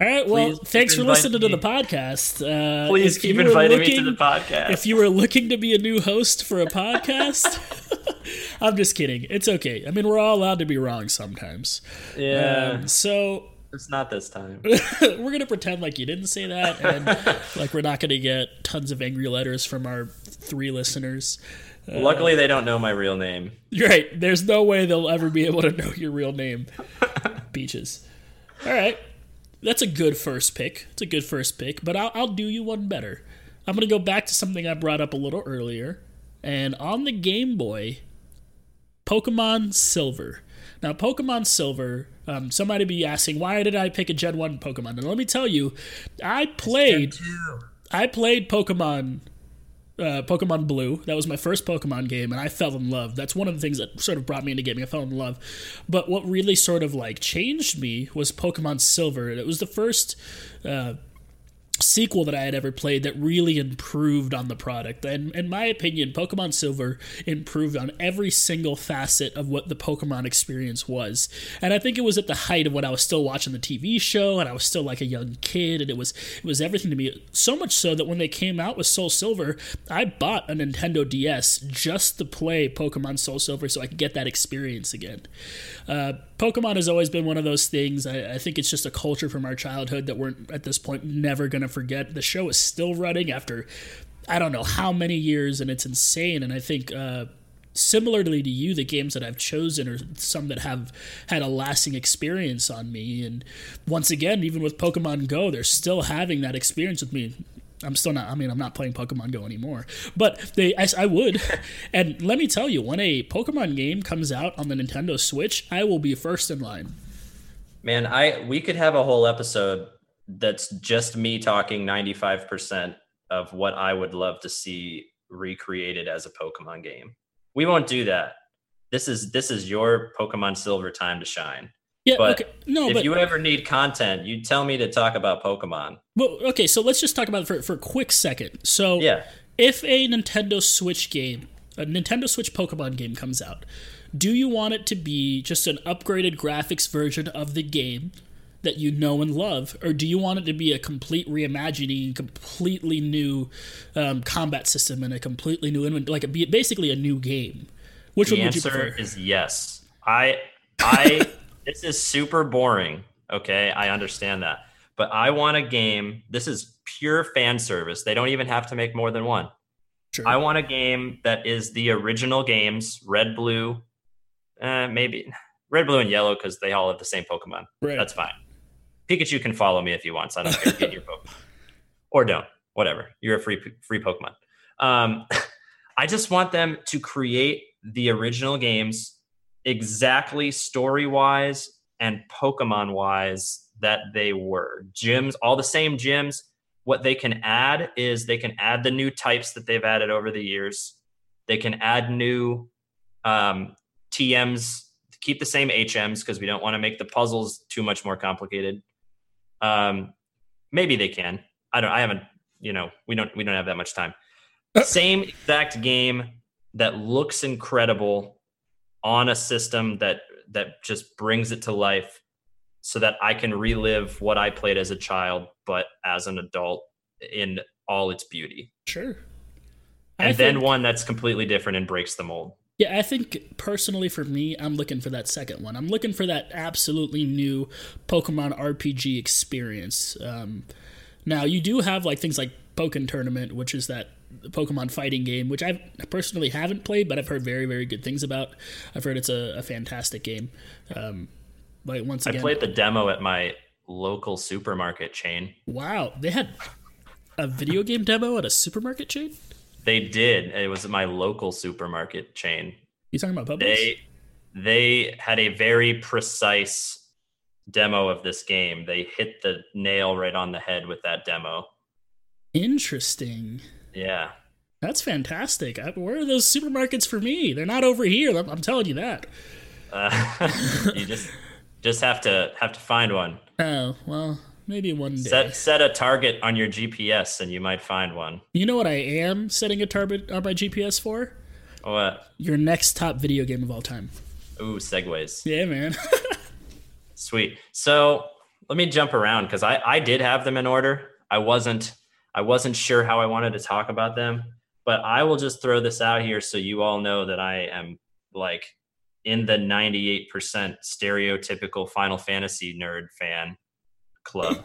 All right. Well, Please thanks for listening to the podcast. Uh, Please keep inviting me to the podcast. If you were looking to be a new host for a podcast, I'm just kidding. It's okay. I mean, we're all allowed to be wrong sometimes. yeah, Um, so it's not this time. we're gonna pretend like you didn't say that, and like we're not gonna get tons of angry letters from our three listeners. Luckily, they don't know my real name. Right. There's no way they'll ever be able to know your real name. Peaches. All right. That's a good first pick. It's a good first pick, but I'll, I'll do you one better. I'm going to go back to something I brought up a little earlier. And on the Game Boy, Pokemon Silver. Now, Pokemon Silver, um, somebody be asking, why did I pick a Gen 1 Pokemon? And let me tell you, I played. I played Pokemon uh, Pokemon Blue. That was my first Pokemon game, and I fell in love. That's one of the things that sort of brought me into gaming. I fell in love. But what really sort of like changed me was Pokemon Silver. It was the first uh, sequel that I had ever played that really improved on the product. And in my opinion, Pokemon Silver improved on every single facet of what the Pokemon experience was. And I think it was at the height of when I was still watching the TV show and I was still like a young kid and it was it was everything to me. So much so that when they came out with Soul Silver, I bought a Nintendo DS just to play Pokemon Soul Silver so I could get that experience again. Uh, Pokemon has always been one of those things. I, I think it's just a culture from our childhood that we're at this point never going to forget. The show is still running after I don't know how many years, and it's insane. And I think. Uh, Similarly to you, the games that I've chosen are some that have had a lasting experience on me. And once again, even with Pokemon Go, they're still having that experience with me. I'm still not. I mean, I'm not playing Pokemon Go anymore, but they. I, I would, and let me tell you, when a Pokemon game comes out on the Nintendo Switch, I will be first in line. Man, I we could have a whole episode that's just me talking 95% of what I would love to see recreated as a Pokemon game. We won't do that. This is this is your Pokemon Silver time to shine. Yeah. But okay. No, if but you ever need content, you tell me to talk about Pokemon. well, okay. So let's just talk about it for for a quick second. So Yeah. if a Nintendo Switch game, a Nintendo Switch Pokemon game comes out, do you want it to be just an upgraded graphics version of the game that you know and love, or do you want it to be a complete reimagining, completely new um, combat system and a completely new like a, basically a new game? Which The one would you answer prefer? is yes. I I this is super boring. Okay, I understand that. But I want a game. This is pure fan service. They don't even have to make more than one. Sure. I want a game that is the original games, red, blue, uh, maybe red, blue, and yellow, because they all have the same Pokemon. right. That's fine. Pikachu can follow me if he wants. I don't care. Get your Pokemon, or don't. Whatever. You're a free free Pokemon. Um, I just want them to create the original games exactly story wise and Pokemon wise that they were. Gyms, all the same gyms. What they can add is they can add the new types that they've added over the years. They can add new um, TMs, keep the same HMs because we don't want to make the puzzles too much more complicated. Um, maybe they can. I don't. I haven't. You know, we don't. We don't have that much time. Same exact game that looks incredible on a system that that just brings it to life, so that I can relive what I played as a child, but as an adult in all its beauty. Sure. And I then think- one that's completely different and breaks the mold. Yeah, I think personally for me, I'm looking for that second one. I'm looking for that absolutely new Pokemon RPG experience. Um, now, you do have like things like Pokemon Tournament, which is that Pokemon fighting game, which I personally haven't played, but I've heard very, very good things about. I've heard it's a, a fantastic game. Um, but once I played the demo at my local supermarket chain. wow, they had a video game demo at a supermarket chain. They did. It was my local supermarket chain. You talking about Publix? They they had a very precise demo of this game. They hit the nail right on the head with that demo. Interesting. Yeah. That's fantastic. I, where are those supermarkets for me? They're not over here. I'm, I'm telling you that. Uh, you just just have to have to find one. Oh well, maybe one day. Set set a target on your GPS and you might find one. you know what I am setting a target on my GPS for? What? Your next top video game of all time. Ooh, segues. Yeah, man. Sweet. So let me jump around because I, I did have them in order. I wasn't I wasn't sure how I wanted to talk about them, but I will just throw this out here so you all know that I am like in the 98% stereotypical Final Fantasy nerd fan club.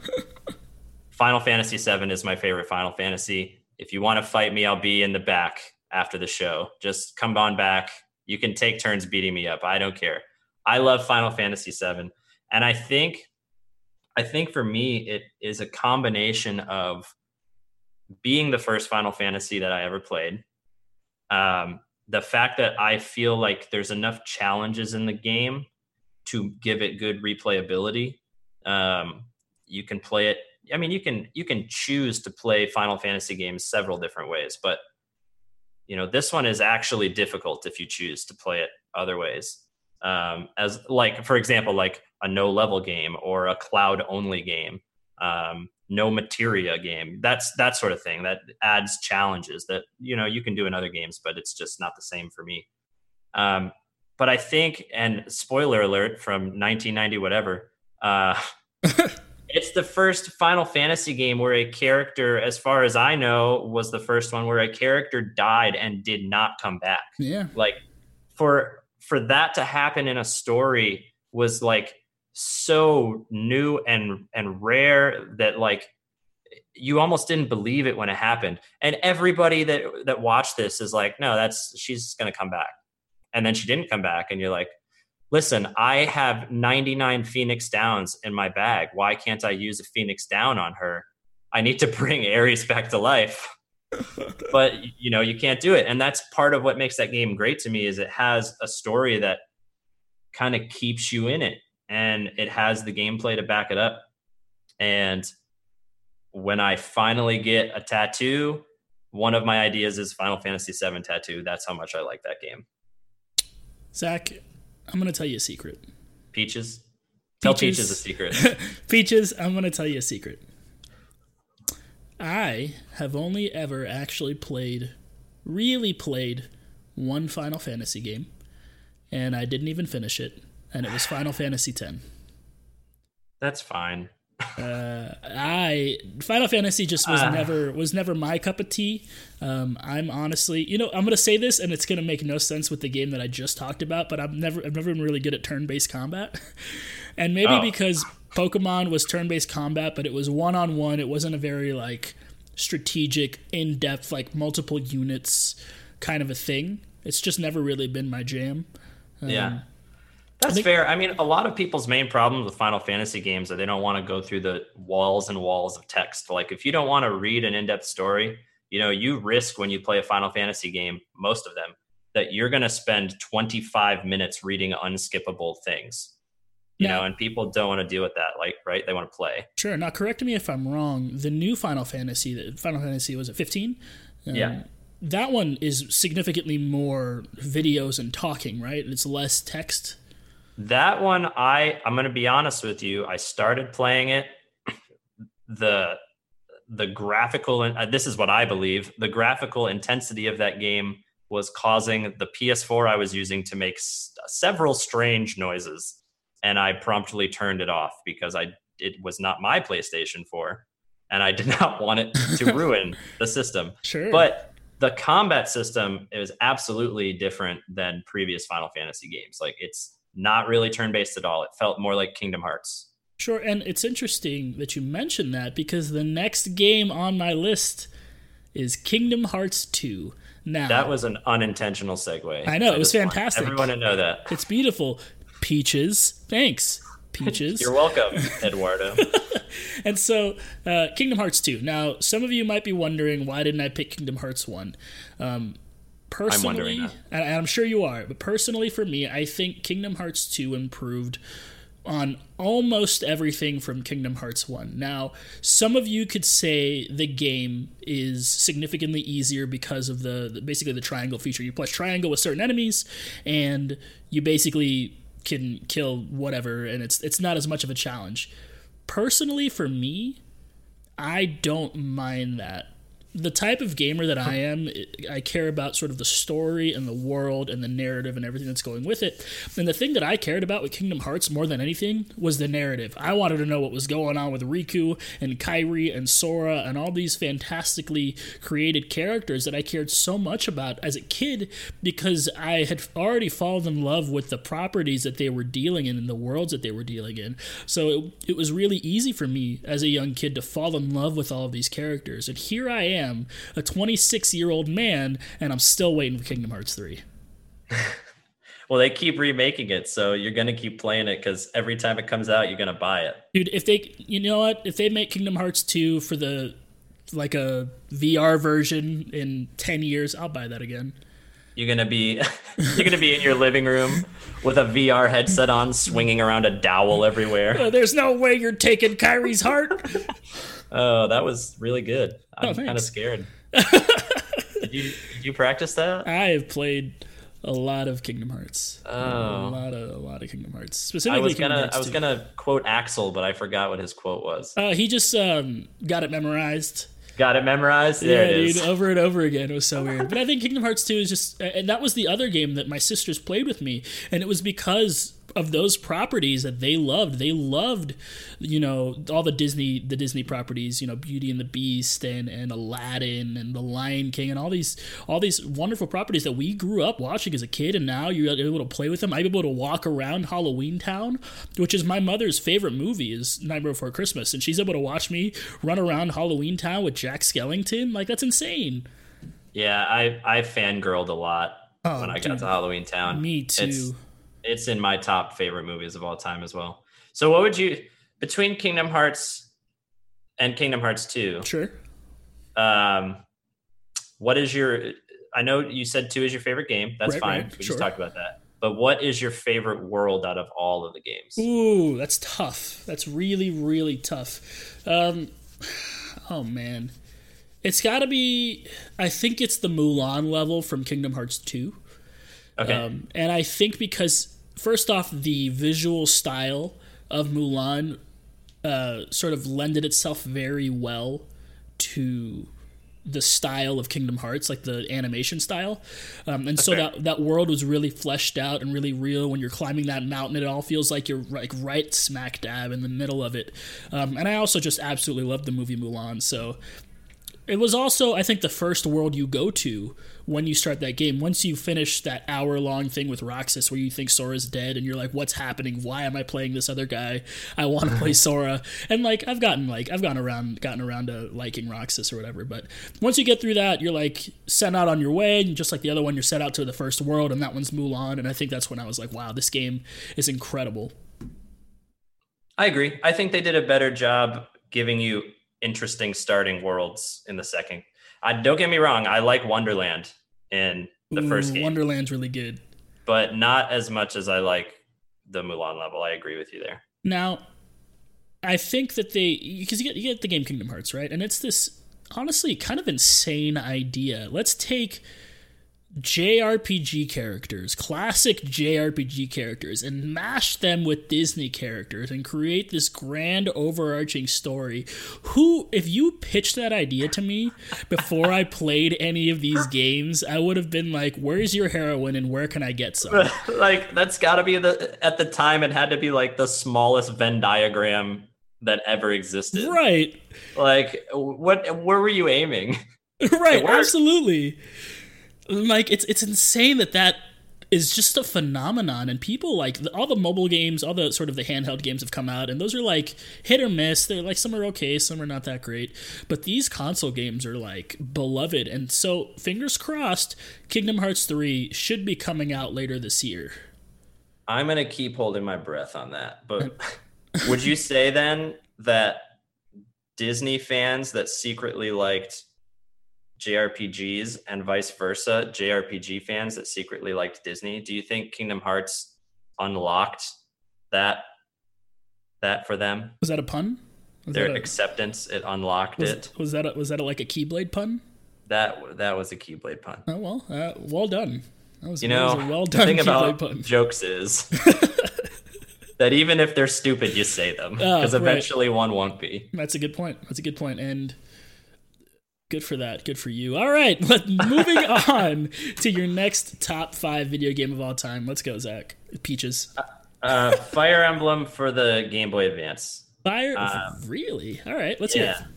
Final Fantasy 7 is my favorite Final Fantasy. If you want to fight me, I'll be in the back after the show. Just come on back. You can take turns beating me up. I don't care. I love Final Fantasy 7. And I think I think for me it is a combination of being the first Final Fantasy that I ever played. Um, the fact that I feel like there's enough challenges in the game to give it good replayability. Um, you can play it. I mean, you can you can choose to play Final Fantasy games several different ways, but you know this one is actually difficult if you choose to play it other ways. Um, as like for example, like a no level game or a cloud only game. Um, no materia game. That's that sort of thing that adds challenges that you know you can do in other games but it's just not the same for me. Um, but i think and spoiler alert from 1990 whatever uh, it's the first final fantasy game where a character as far as i know was the first one where a character died and did not come back. Yeah. Like for for that to happen in a story was like so new and and rare that like you almost didn't believe it when it happened. And everybody that that watched this is like no that's she's going to come back. And then she didn't come back and you're like listen i have 99 phoenix downs in my bag. Why can't i use a phoenix down on her? I need to bring Aeris back to life. But you know you can't do it. And that's part of what makes that game great to me is it has a story that kind of keeps you in it and it has the gameplay to back it up. And when I finally get a tattoo, one of my ideas is Final Fantasy VII tattoo. That's how much I like that game. Zach, I'm going to tell you a secret. Peaches? Tell Peaches, Peaches a secret. Peaches, I'm going to tell you a secret. I have only ever actually played, really played, one Final Fantasy game, and I didn't even finish it and it was Final Fantasy X. That's fine. uh, I Final Fantasy just was uh. never was never my cup of tea. Um, I'm honestly, you know, I'm gonna say this, and it's gonna make no sense with the game that I just talked about. But I've never, I've never been really good at turn-based combat, and maybe oh. because Pokemon was turn-based combat, but it was one-on-one. It wasn't a very like strategic, in-depth, like multiple units kind of a thing. It's just never really been my jam. Um, yeah. That's think, fair. I mean, a lot of people's main problems with Final Fantasy games are they don't want to go through the walls and walls of text. Like, if you don't want to read an in depth story, you know, you risk when you play a Final Fantasy game, most of them, that you're going to spend 25 minutes reading unskippable things. You now, know, and people don't want to deal with that. Like, right? They want to play. Sure. Now, correct me if I'm wrong. The new Final Fantasy, the Final Fantasy was it 15? Um, yeah that one is significantly more videos and talking, right? It's less text. That one, I I'm gonna be honest with you. I started playing it. The the graphical and uh, this is what I believe. The graphical intensity of that game was causing the PS4 I was using to make s- several strange noises, and I promptly turned it off because I it was not my PlayStation 4, and I did not want it to ruin the system. Sure, but the combat system is absolutely different than previous Final Fantasy games. Like it's not really turn based at all. It felt more like Kingdom Hearts. Sure, and it's interesting that you mentioned that because the next game on my list is Kingdom Hearts 2. Now That was an unintentional segue. I know, it was fantastic. everyone to know that. It's beautiful. Peaches. Thanks. Peaches. You're welcome, Eduardo. and so, uh, Kingdom Hearts 2. Now, some of you might be wondering why didn't I pick Kingdom Hearts 1? Um, personally, I'm and I'm sure you are, but personally for me, I think Kingdom Hearts 2 improved on almost everything from Kingdom Hearts 1. Now, some of you could say the game is significantly easier because of the, the basically the triangle feature. You press triangle with certain enemies and you basically can kill whatever and it's it's not as much of a challenge. Personally for me, I don't mind that the type of gamer that I am, I care about sort of the story and the world and the narrative and everything that's going with it. And the thing that I cared about with Kingdom Hearts more than anything was the narrative. I wanted to know what was going on with Riku and Kairi and Sora and all these fantastically created characters that I cared so much about as a kid because I had already fallen in love with the properties that they were dealing in and the worlds that they were dealing in. So it, it was really easy for me as a young kid to fall in love with all of these characters. And here I am am, a 26 year old man, and I'm still waiting for Kingdom Hearts 3. well, they keep remaking it, so you're gonna keep playing it because every time it comes out, you're gonna buy it. Dude, if they, you know what, if they make Kingdom Hearts 2 for the like a VR version in 10 years, I'll buy that again. You're gonna be you're gonna be in your living room with a VR headset on, swinging around a dowel everywhere. Oh, there's no way you're taking Kairi's heart. oh, that was really good. I'm oh, kind of scared. did, you, did you practice that? I have played a lot of Kingdom Hearts. Oh, a lot of a lot of Kingdom Hearts. Specifically, I was gonna I was gonna quote Axel, but I forgot what his quote was. Uh, he just um, got it memorized. Got it memorized. There yeah, dude, over and over again. It was so weird. But I think Kingdom Hearts 2 is just, and that was the other game that my sisters played with me, and it was because of those properties that they loved. They loved, you know, all the Disney the Disney properties, you know, Beauty and the Beast and and Aladdin and The Lion King and all these all these wonderful properties that we grew up watching as a kid and now you're able to play with them. I'm able to walk around Halloween Town, which is my mother's favorite movie is Nightmare Before Christmas and she's able to watch me run around Halloween Town with Jack Skellington. Like that's insane. Yeah, I I fangirled a lot oh, when I dude, got to Halloween Town. Me too. It's, it's in my top favorite movies of all time as well. So what would you between Kingdom Hearts and Kingdom Hearts 2? Sure. Um what is your I know you said 2 is your favorite game. That's right, fine. Right, we sure. just talked about that. But what is your favorite world out of all of the games? Ooh, that's tough. That's really really tough. Um oh man. It's got to be I think it's the Mulan level from Kingdom Hearts 2. Okay. Um, and I think because first off, the visual style of Mulan uh, sort of lended itself very well to the style of Kingdom Hearts, like the animation style, um, and so that that world was really fleshed out and really real. When you're climbing that mountain, it all feels like you're like right smack dab in the middle of it. Um, and I also just absolutely love the movie Mulan. So it was also, I think, the first world you go to when you start that game. Once you finish that hour long thing with Roxas where you think Sora's dead and you're like, what's happening? Why am I playing this other guy? I want to play Sora. And like I've gotten like I've gotten around gotten around to liking Roxas or whatever. But once you get through that, you're like sent out on your way, and just like the other one, you're set out to the first world, and that one's Mulan. And I think that's when I was like, wow, this game is incredible. I agree. I think they did a better job giving you interesting starting worlds in the second. I don't get me wrong, I like Wonderland in the Ooh, first game. Wonderland's really good, but not as much as I like the Mulan level. I agree with you there. Now, I think that they because you get you get the game Kingdom Hearts right, and it's this honestly kind of insane idea. Let's take JRPG characters, classic JRPG characters, and mash them with Disney characters and create this grand overarching story. Who, if you pitched that idea to me before I played any of these games, I would have been like, "Where's your heroin and where can I get some?" like that's got to be the at the time it had to be like the smallest Venn diagram that ever existed. Right. Like what? Where were you aiming? right. Absolutely like it's it's insane that that is just a phenomenon and people like all the mobile games all the sort of the handheld games have come out and those are like hit or miss. They're like some are okay some are not that great but these console games are like beloved and so fingers crossed kingdom hearts 3 should be coming out later this year. I'm gonna keep holding my breath on that but would you say then that disney fans that secretly liked JRPGs and vice versa, JRPG fans that secretly liked Disney. Do you think Kingdom Hearts unlocked that that for them? Was that a pun? Was Their a, acceptance it unlocked was, it. Was that a, was that a, like a Keyblade pun? That that was a Keyblade pun. Oh well, uh, well done. That was, you know, was well done. The thing about pun. jokes is that even if they're stupid, you say them because uh, eventually right. one won't be. That's a good point. That's a good. And Good for that. Good for you. All right, let moving on to your next top five video game of all time. Let's go, Zach. Peaches. Uh, Fire Emblem for the Game Boy Advance. Fire, um, really? All right, let's yeah. hear. It.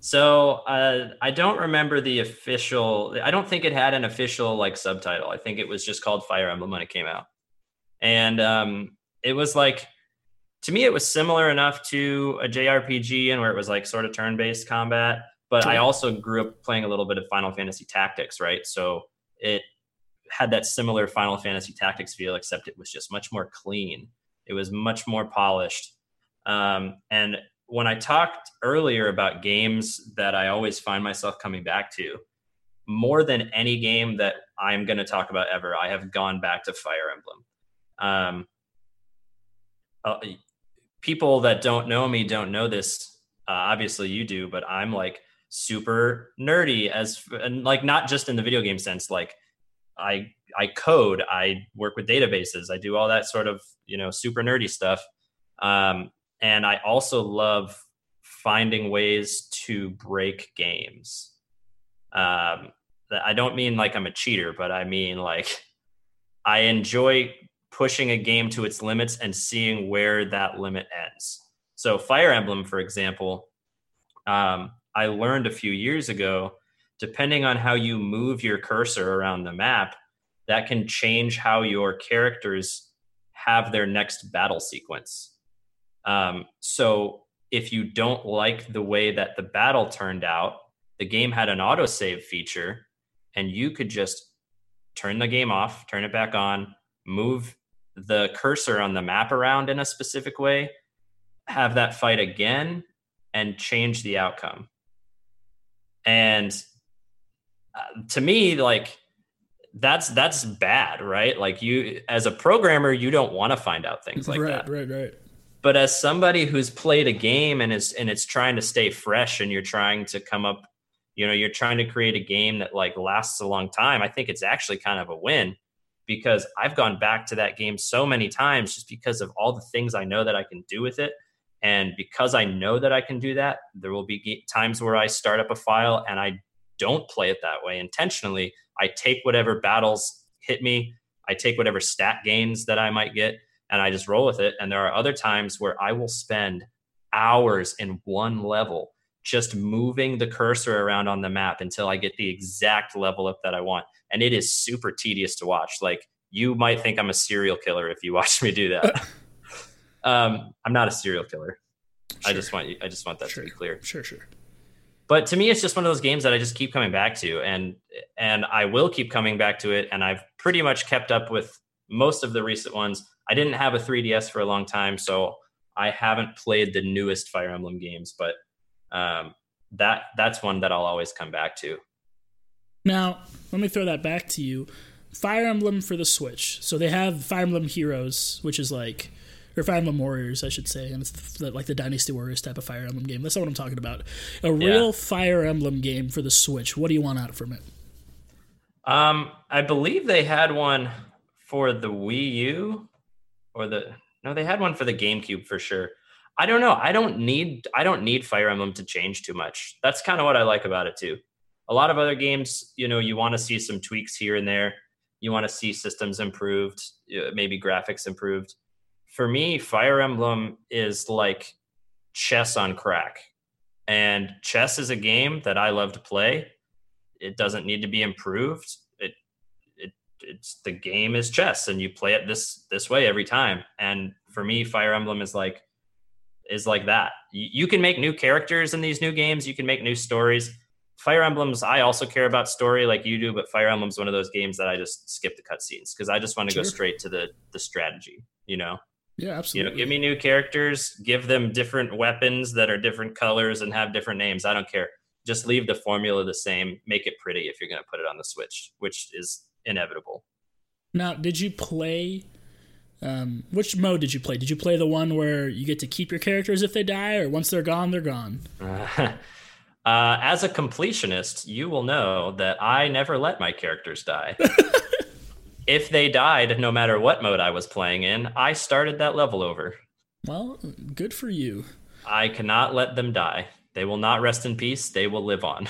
So uh, I don't remember the official. I don't think it had an official like subtitle. I think it was just called Fire Emblem when it came out, and um, it was like to me it was similar enough to a JRPG and where it was like sort of turn based combat but I also grew up playing a little bit of Final Fantasy Tactics, right? So it had that similar Final Fantasy Tactics feel, except it was just much more clean. It was much more polished. Um, and when I talked earlier about games that I always find myself coming back to, more than any game that I'm going to talk about ever, I have gone back to Fire Emblem. Um, uh, people that don't know me don't know this. Uh, obviously, you do, but I'm like super nerdy as and like not just in the video game sense like i i code i work with databases i do all that sort of you know super nerdy stuff. Um, and i also love finding ways to break games. Um, i don't mean like i'm a cheater but i mean like i enjoy pushing a game to its limits and seeing where that limit ends. So fire emblem for example um, I learned a few years ago, depending on how you move your cursor around the map, that can change how your characters have their next battle sequence. Um, so if you don't like the way that the battle turned out, the game had an autosave feature, and you could just turn the game off, turn it back on, move the cursor on the map around in a specific way, have that fight again, and change the outcome. And uh, to me, like that's that's bad, right? Like you as a programmer, you don't want to find out things like right, that. Right, right, right. But as somebody who's played a game and is and it's trying to stay fresh and you're trying to come up, you know, you're trying to create a game that like lasts a long time, I think it's actually kind of a win because I've gone back to that game so many times just because of all the things I know that I can do with it and because I know that I can do that, there will be times where I start up a file and I don't play it that way intentionally. I take whatever battles hit me, I take whatever stat gains that I might get, and I just roll with it. And there are other times where I will spend hours in one level just moving the cursor around on the map until I get the exact level up that I want. And it is super tedious to watch. Like you might think I'm a serial killer if you watch me do that. Um, I'm not a serial killer. Sure. I just want you. I just want that sure. to be clear. Sure, sure. But to me, it's just one of those games that I just keep coming back to, and and I will keep coming back to it. And I've pretty much kept up with most of the recent ones. I didn't have a 3DS for a long time, so I haven't played the newest Fire Emblem games. But um, that that's one that I'll always come back to. Now, let me throw that back to you. Fire Emblem for the Switch. So they have Fire Emblem Heroes, which is like or Fire Emblem Warriors, I should say, and it's the, like the Dynasty Warriors type of Fire Emblem game. That's not what I'm talking about. A real Fire Emblem game for the Switch. What do you want out from it? Um, I believe they had one for the Wii U, or the no, they had one for the GameCube for sure. I don't know. I don't need I don't need Fire Emblem to change too much. That's kind of what I like about it too. A lot of other games, you know, you want to see some tweaks here and there. You want to see systems improved, maybe graphics improved for me, Fire Emblem is like chess on crack. And chess is a game that I love to play. It doesn't need to be improved. It it it's the game is chess and you play it this this way every time. And for me, Fire Emblem is like is like that. You, you can make new characters in these new games, you can make new stories. Fire Emblems, I also care about story like you do, but Fire Emblem's one of those games that I just skip the cutscenes because I just want to sure. go straight to the the strategy, you know. Yeah, absolutely. You know, give me new characters, give them different weapons that are different colors and have different names. I don't care. Just leave the formula the same. Make it pretty if you're going to put it on the Switch, which is inevitable. Now, did you play? Um, which mode did you play? Did you play the one where you get to keep your characters if they die, or once they're gone, they're gone? Uh, uh, as a completionist, you will know that I never let my characters die. if they died, no matter what mode I was playing in, I started that level over. Well, good for you. I cannot let them die. They will not rest in peace. They will live on.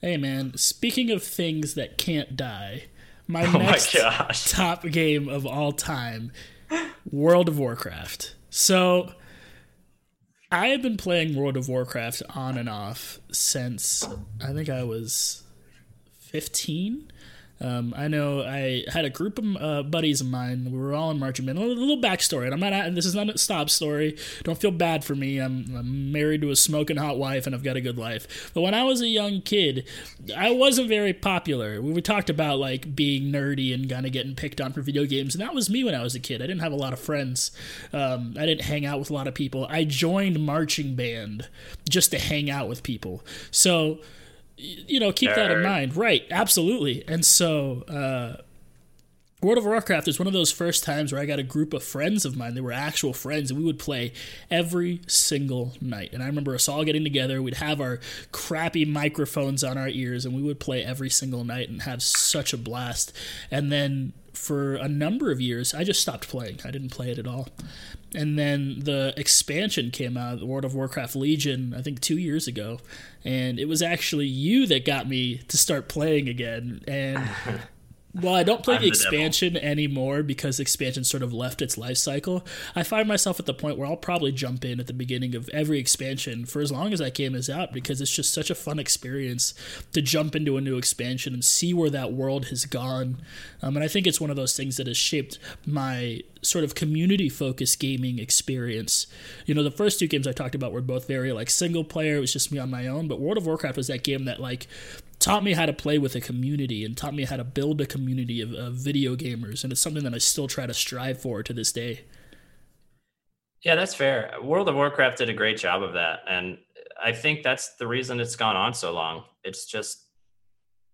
Hey man, speaking of things that can't die, my Oh next my top game of all time, World of Warcraft. So I have been playing World of Warcraft on and off since I think I was 15. Um, I know I had a group of uh, buddies of mine. We were all in marching band. A little, little backstory, and I'm not. This is not a stop story. Don't feel bad for me. I'm, I'm married to a smoking hot wife, and I've got a good life. But when I was a young kid, I wasn't very popular. We, we talked about like being nerdy and kind of getting picked on for video games, and that was me when I was a kid. I didn't have a lot of friends. Um, I didn't hang out with a lot of people. I joined marching band just to hang out with people. So you know, keep that in mind. Right, absolutely. And so, uh, World of Warcraft is one of those first times where I got a group of friends of mine. They were actual friends, and we would play every single night. And I remember us all getting together. We'd have our crappy microphones on our ears, and we would play every single night and have such a blast. And then for a number of years, I just stopped playing. I didn't play it at all. And then the expansion came out, the World of Warcraft Legion, I think two years ago. And it was actually you that got me to start playing again. And while I don't play I'm the the devil. expansion anymore because expansion sort of left its life cycle, I find myself at the point where I'll probably jump in at the beginning of every expansion for as long as that game is out because it's just such a fun experience to jump into a new expansion and see where that world has gone. Um, and I think it's one of those things that has shaped my sort of community focused gaming experience. You know, the first two games I talked about were both very like single player, it was just me on my own, but World of Warcraft was that game that like taught me how to play with a community and taught me how to build a community of, of video gamers and it's something that I still try to strive for to this day. Yeah, that's fair. World of Warcraft did a great job of that. And I think that's the reason it's gone on so long. It's just,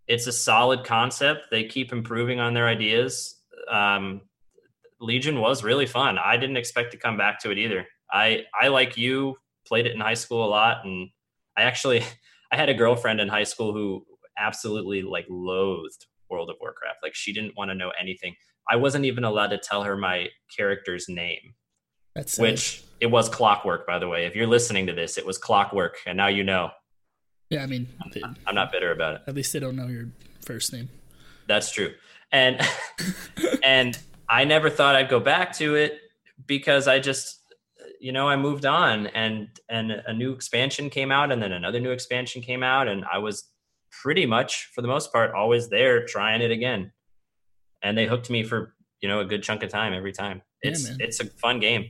it's a solid concept. They keep improving on their ideas. Um, Legion was really fun. I didn't expect to come back to it either. I, I like you, played it in high school a lot. And I actually, I had a girlfriend in high school who absolutely like loathed World of Warcraft. Like she didn't want to know anything. I wasn't even allowed to tell her my character's name That's which it was clockwork by the way if you're listening to this it was clockwork and now you know yeah, I mean, i'm not bitter about it at least they don't know your first name. that's true and and i never thought i'd go back to it because i just you know i moved on and and a new expansion came out and then another new expansion came out and i was pretty much for the most part always there trying it again and they hooked me for you know a good chunk of time every time it's man. it's a fun game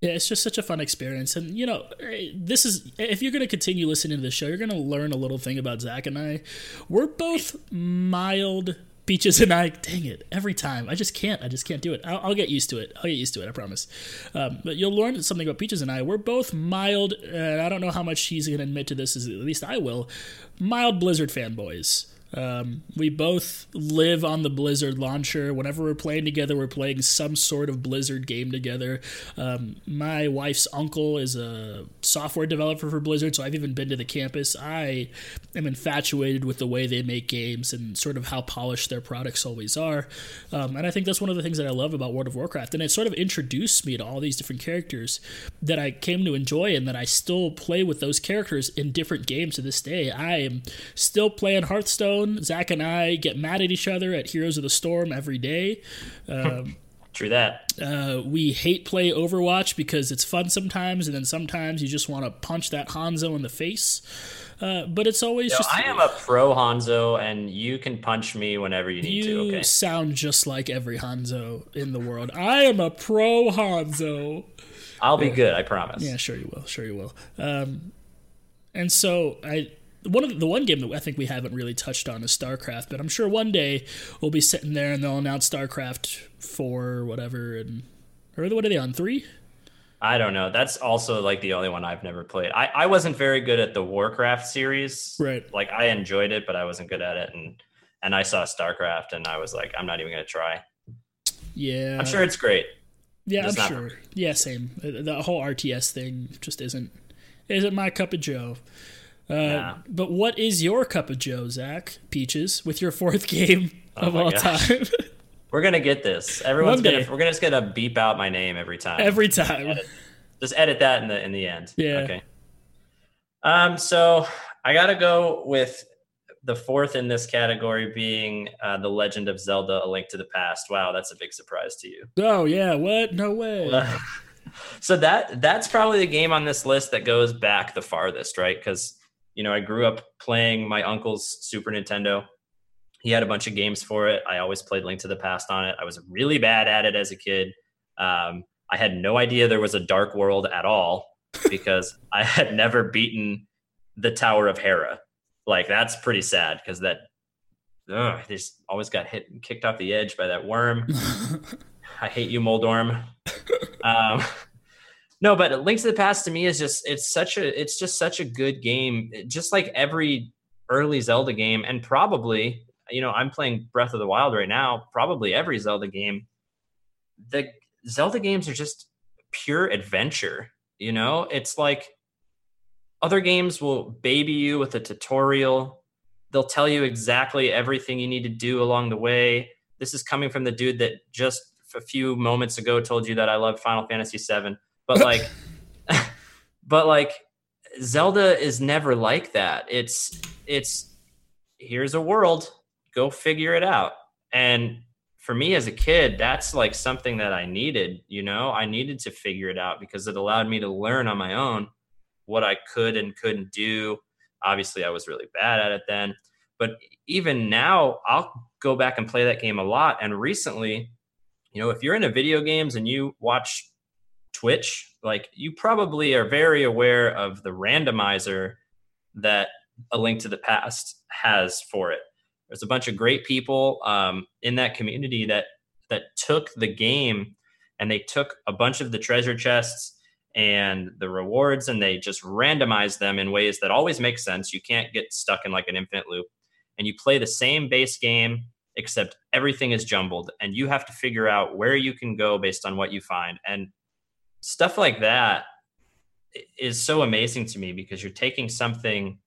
Yeah, it's just such a fun experience. And, you know, eh, this is, if you're going to continue listening to the show, you're going to learn a little thing about Zach and I. We're both mild. Peaches and I, dang it, every time. I just can't. I just can't do it. I'll, I'll get used to it. I'll get used to it, I promise. Um, but you'll learn something about Peaches and I. We're both mild, and I don't know how much he's going to admit to this, at least I will, mild Blizzard fanboys. Um, we both live on the Blizzard launcher. Whenever we're playing together, we're playing some sort of Blizzard game together. Um, my wife's uncle is a software developer for Blizzard, so I've even been to the campus. I am infatuated with the way they make games and sort of how polished their products always are. Um, and I think that's one of the things that I love about World of Warcraft. And it sort of introduced me to all these different characters that I came to enjoy and that I still play with those characters in different games to this day. I am still playing Hearthstone. Zach and I get mad at each other at Heroes of the Storm every day. Um, true that uh, we hate play Overwatch because it's fun sometimes, and then sometimes you just want to punch that Hanzo in the face. Uh, but it's always Yo, just I am a pro Hanzo, and you can punch me whenever you need you to. Okay. sound just like every Hanzo in the world. I am a pro Hanzo. I'll be good. I promise. Yeah, sure you will. Sure you will. Um, and so I one of the, the one game that I think we haven't really touched on is StarCraft, but I'm sure one day we'll be sitting there and they'll announce StarCraft four or whatever, and or what are they on three? I don't know. That's also like the only one I've never played. I, I wasn't very good at the Warcraft series. Right. Like I enjoyed it, but I wasn't good at it. And and I saw StarCraft, and I was like, I'm not even gonna try. Yeah, I'm sure it's great. Yeah, I'm It's not sure. Yeah, same. The whole RTS thing just isn't isn't my cup of Joe. Uh, Nah. But what is your cup of Joe, Zach Peaches, with your fourth game of Oh my all gosh. time? We're gonna get this. Everyone's gonna we're gonna just gonna beep out my name every time. Every time. just edit that in the in the end. Yeah. Okay. Um. So I gotta go with the fourth in this category being uh, The Legend of Zelda: A Link to the Past. Wow, that's a big surprise to you. Oh yeah, what? No way. so that that's probably the game on this list that goes back the farthest, right? Because you know I grew up playing my uncle's Super Nintendo. He had a bunch of games for it. I always played Link to the Past on it. I was really bad at it as a kid. Um, I had no idea there was a Dark World at all because I had never beaten the Tower of Hera. Like that's pretty sad because that ugh, they just always got hit and kicked off the edge by that worm. I hate you, Moldorm. um, no, but Link to the Past to me is just it's such a it's just such a good game. Just like every early Zelda game, and probably you know I'm playing Breath of the Wild right now. Probably every Zelda game. The Zelda games are just pure adventure. You know, it's like other games will baby you with a tutorial. They'll tell you exactly everything you need to do along the way. This is coming from the dude that just a few moments ago told you that I love Final Fantasy VII. But like, but like, Zelda is never like that. It's it's here's a world, go figure it out. And for me as a kid, that's like something that I needed. You know, I needed to figure it out because it allowed me to learn on my own what I could and couldn't do. Obviously, I was really bad at it then. But even now, I'll go back and play that game a lot. And recently, you know, if you're into video games and you watch Twitch, like you probably are very aware of the randomizer that A Link to the Past has for it. There's a bunch of great people um, in that community that that took the game and they took a bunch of the treasure chests and the rewards and they just randomized them in ways that always make sense. You can't get stuck in like an infinite loop. And you play the same base game except everything is jumbled and you have to figure out where you can go based on what you find. And stuff like that is so amazing to me because you're taking something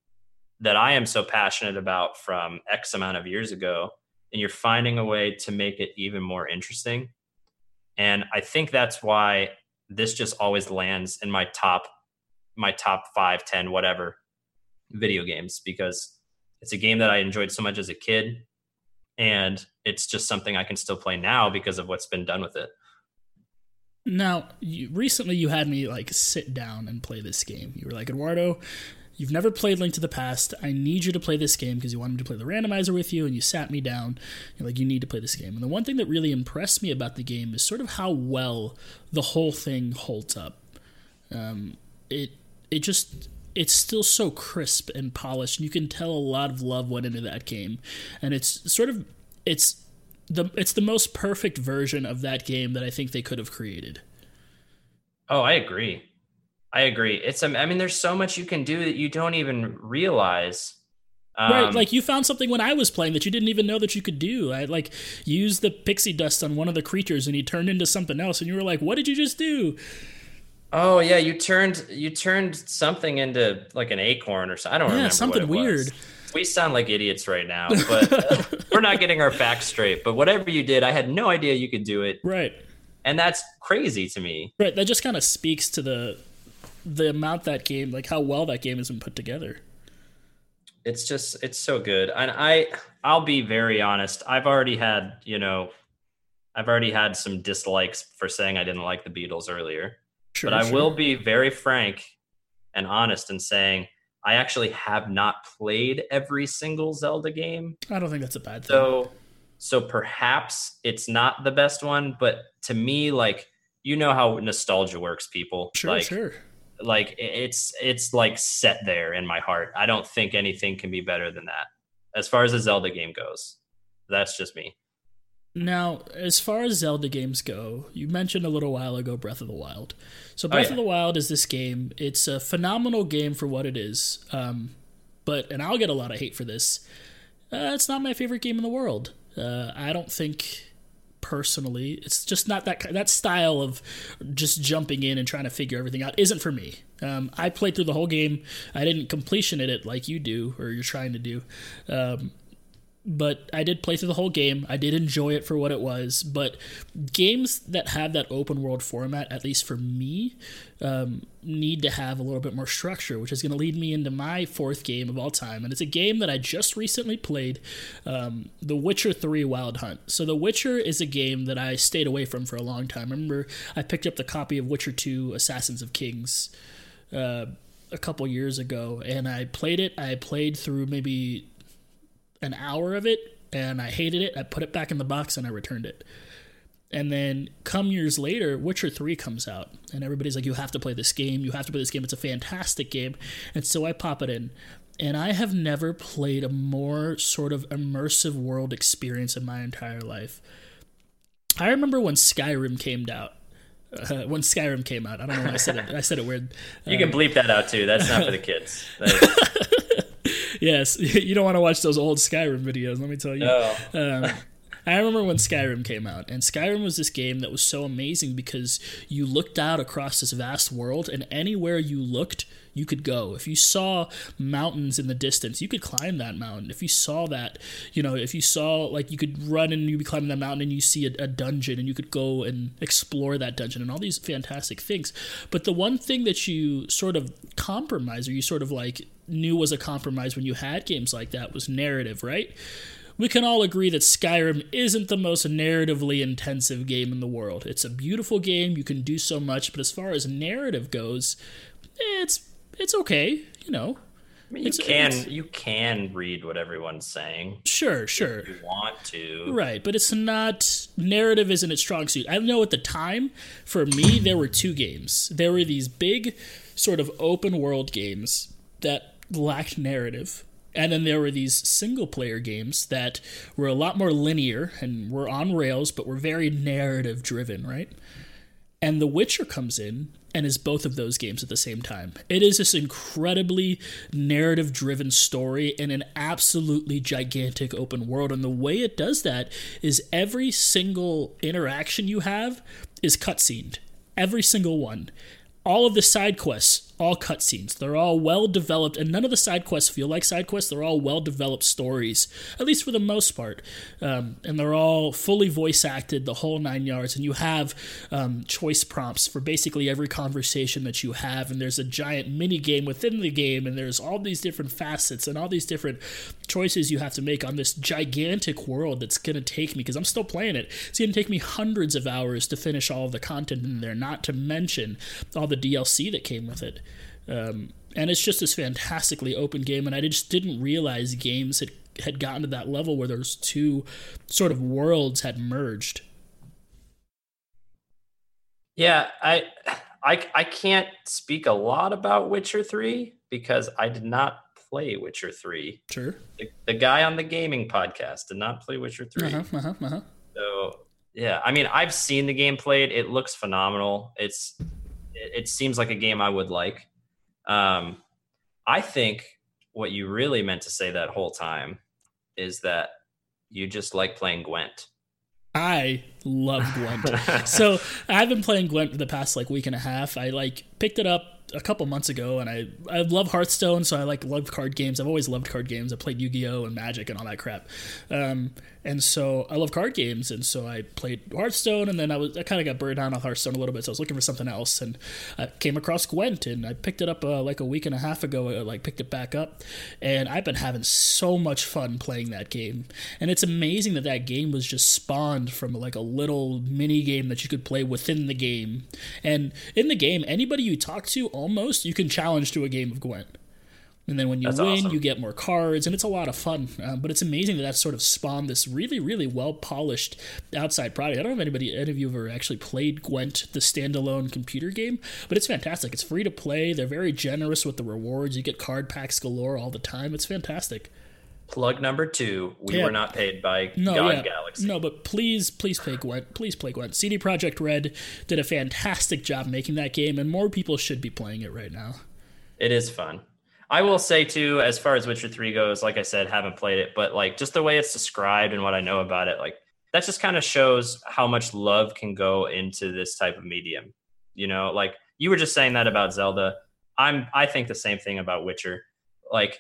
that I am so passionate about from X amount of years ago and you're finding a way to make it even more interesting. And I think that's why this just always lands in my top my top five, ten, whatever video games because it's a game that I enjoyed so much as a kid and it's just something I can still play now because of what's been done with it. Now, you, recently you had me like sit down and play this game. You were like, Eduardo, you've never played Link to the Past. I need you to play this game because you wanted me to play the randomizer with you, and you sat me down. You're like, you need to play this game. And the one thing that really impressed me about the game is sort of how well the whole thing holds up. Um, it it just it's still so crisp and polished. And you can tell a lot of love went into that game, and it's sort of it's the it's the most perfect version of that game that I think they could have created. Oh, I agree. I agree. It's I mean, there's so much you can do that you don't even realize. Um, right, like you found something when I was playing that you didn't even know that you could do. I like used the pixie dust on one of the creatures and he turned into something else, and you were like, "What did you just do?" Oh yeah, you turned you turned something into like an acorn or something. I don't yeah, remember. something weird. Was. We sound like idiots right now, but we're not getting our facts straight. But whatever you did, I had no idea you could do it. Right. And that's crazy to me. Right. That just kind of speaks to the the amount that game, like how well that game has been put together. It's just it's so good. And I I'll be very honest. I've already had, you know, I've already had some dislikes for saying I didn't like the Beatles earlier. Sure, but I sure. will be very frank and honest in saying I actually have not played every single Zelda game. I don't think that's a bad thing. So so perhaps it's not the best one, but to me like you know how nostalgia works people. Sure, like, sure like it's it's like set there in my heart. I don't think anything can be better than that as far as a Zelda game goes. That's just me. Now, as far as Zelda games go, you mentioned a little while ago Breath of the Wild. So Breath oh, yeah. of the Wild is this game. It's a phenomenal game for what it is. Um, but and I'll get a lot of hate for this. Uh, it's not my favorite game in the world. Uh, I don't think personally. It's just not that that style of just jumping in and trying to figure everything out isn't for me. Um, I played through the whole game. I didn't completion it like you do or you're trying to do. Um, but I did play through the whole game. I did enjoy it for what it was. But games that have that open world format, at least for me, um, need to have a little bit more structure, which is going to lead me into my fourth game of all time. And it's a game that I just recently played um, The Witcher 3 Wild Hunt. So, The Witcher is a game that I stayed away from for a long time. I remember I picked up the copy of Witcher 2 Assassins of Kings. Uh, a couple years ago and I played it. I played through maybe an hour of it and I hated it. I put it back in the box and I returned it. And then come years later, Witcher 3 comes out, and everybody's like, You have to play this game. You have to play this game. It's a fantastic game. And so I pop it in. And I have never played a more sort of immersive world experience in my entire life. I remember when Skyrim came out. Uh, when Skyrim came out, I don't know why I said it. I said it weird. You can bleep that out too. That's not for the kids. yes, you don't want to watch those old Skyrim videos. Let me tell you. No. Um, I remember when Skyrim came out, and Skyrim was this game that was so amazing because you looked out across this vast world, and anywhere you looked, you could go. If you saw mountains in the distance, you could climb that mountain. If you saw that, you know, if you saw like you could run and you'd be climbing that mountain and you see a, a dungeon and you could go and explore that dungeon and all these fantastic things. But the one thing that you sort of compromise or you sort of like knew was a compromise when you had games like that was narrative, right? we can all agree that Skyrim isn't the most narratively intensive game in the world. It's a beautiful game, you can do so much, but as far as narrative goes, it's it's okay, you know. I mean, you can you can read what everyone's saying. Sure, sure. If you want to. Right, but it's not narrative isn't its strong suit. I know at the time, for me, there were two games. There were these big sort of open world games that lacked narrative and then there were these single player games that were a lot more linear and were on rails, but were very narrative driven, right? And The Witcher comes in and is both of those games at the same time. It is this incredibly narrative driven story in an absolutely gigantic open world. And the way it does that is every single interaction you have is cutscened. Every single one. All of the side quests all cutscenes. They're all well developed, and none of the side quests feel like side quests. They're all well developed stories, at least for the most part. Um, and they're all fully voice acted, the whole nine yards. And you have um, choice prompts for basically every conversation that you have. And there's a giant mini game within the game, and there's all these different facets and all these different choices you have to make on this gigantic world that's going to take me, because I'm still playing it, it's going to take me hundreds of hours to finish all of the content in there, not to mention all the DLC that came with it. Um, and it's just this fantastically open game, and I just didn't realize games had had gotten to that level where those two sort of worlds had merged. Yeah, I I I can't speak a lot about Witcher 3 because I did not play Witcher 3. Sure. The, the guy on the gaming podcast did not play Witcher 3. Uh-huh, uh-huh, uh-huh. So, yeah, I mean, I've seen the game played. It looks phenomenal. It's it, it seems like a game I would like. Um, I think what you really meant to say that whole time is that you just like playing Gwent. I love Gwent. so I've been playing Gwent for the past like week and a half. I like picked it up a couple months ago, and I I love Hearthstone, so I like love card games. I've always loved card games. I played Yu Gi Oh and Magic and all that crap. Um, and so I love card games, and so I played Hearthstone, and then I was I kind of got burned out on Hearthstone a little bit, so I was looking for something else, and I came across Gwent, and I picked it up uh, like a week and a half ago. I, like picked it back up, and I've been having so much fun playing that game, and it's amazing that that game was just spawned from like a little mini game that you could play within the game, and in the game, anybody you talk to, almost you can challenge to a game of Gwent. And then when you That's win, awesome. you get more cards, and it's a lot of fun. Um, but it's amazing that that sort of spawned this really, really well polished outside product. I don't know if anybody, any of you have ever actually played Gwent, the standalone computer game, but it's fantastic. It's free to play. They're very generous with the rewards. You get card packs galore all the time. It's fantastic. Plug number two: We Yeah. were not paid by No, God yeah. Galaxy. No, but please, please play Gwent. Please play Gwent. CD Projekt Red did a fantastic job making that game, and more people should be playing it right now. It is fun. I will say too, as far as Witcher Three goes, like I said, haven't played it, but like just the way it's described and what I know about it, like that just kind of shows how much love can go into this type of medium. You know, like you were just saying that about Zelda. I'm I think the same thing about Witcher. Like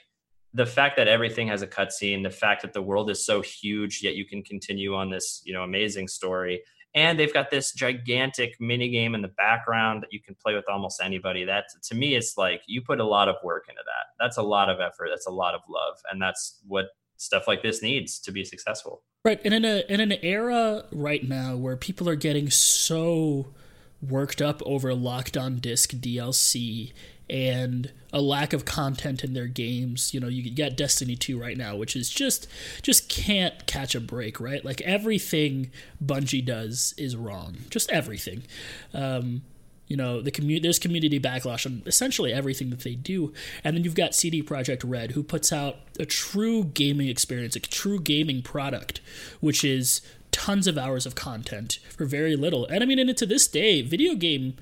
the fact that everything has a cutscene, the fact that the world is so huge, yet you can continue on this, you know, amazing story. And they've got this gigantic mini game in the background that you can play with almost anybody. That to me, it's like you put a lot of work into that. That's a lot of effort. That's a lot of love, and that's what stuff like this needs to be successful. Right, and in a in an era right now where people are getting so worked up over locked on disc DLC and a lack of content in their games. You know, you got Destiny 2 right now, which is just just can't catch a break, right? Like everything Bungie does is wrong. Just everything. Um, you know, the community there's community backlash on essentially everything that they do. And then you've got CD Projekt Red who puts out a true gaming experience, a true gaming product, which is tons of hours of content for very little. And I mean, and to this day, video game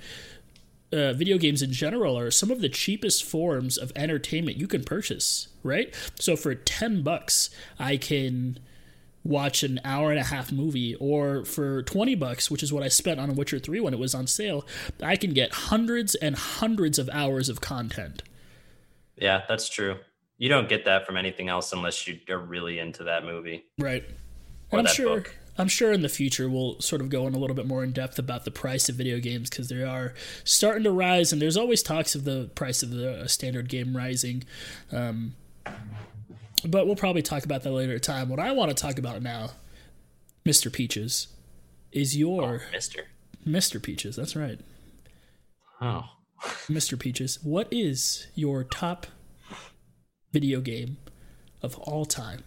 uh, video games in general are some of the cheapest forms of entertainment you can purchase, right? So for 10 bucks, I can watch an hour and a half movie or for 20 bucks, which is what I spent on Witcher 3 when it was on sale, I can get hundreds and hundreds of hours of content. Yeah, that's true. You don't get that from anything else unless you are really into that movie. Right. Or I'm sure book. I'm sure in the future we'll sort of go in a little bit more in depth about the price of video games because they are starting to rise, and there's always talks of the price of the standard game rising. Um, but we'll probably talk about that later at time. What I want to talk about now, Mr. Peaches, is your oh, Mr. Mr. Peaches. That's right. Oh, Mr. Peaches, what is your top video game of all time?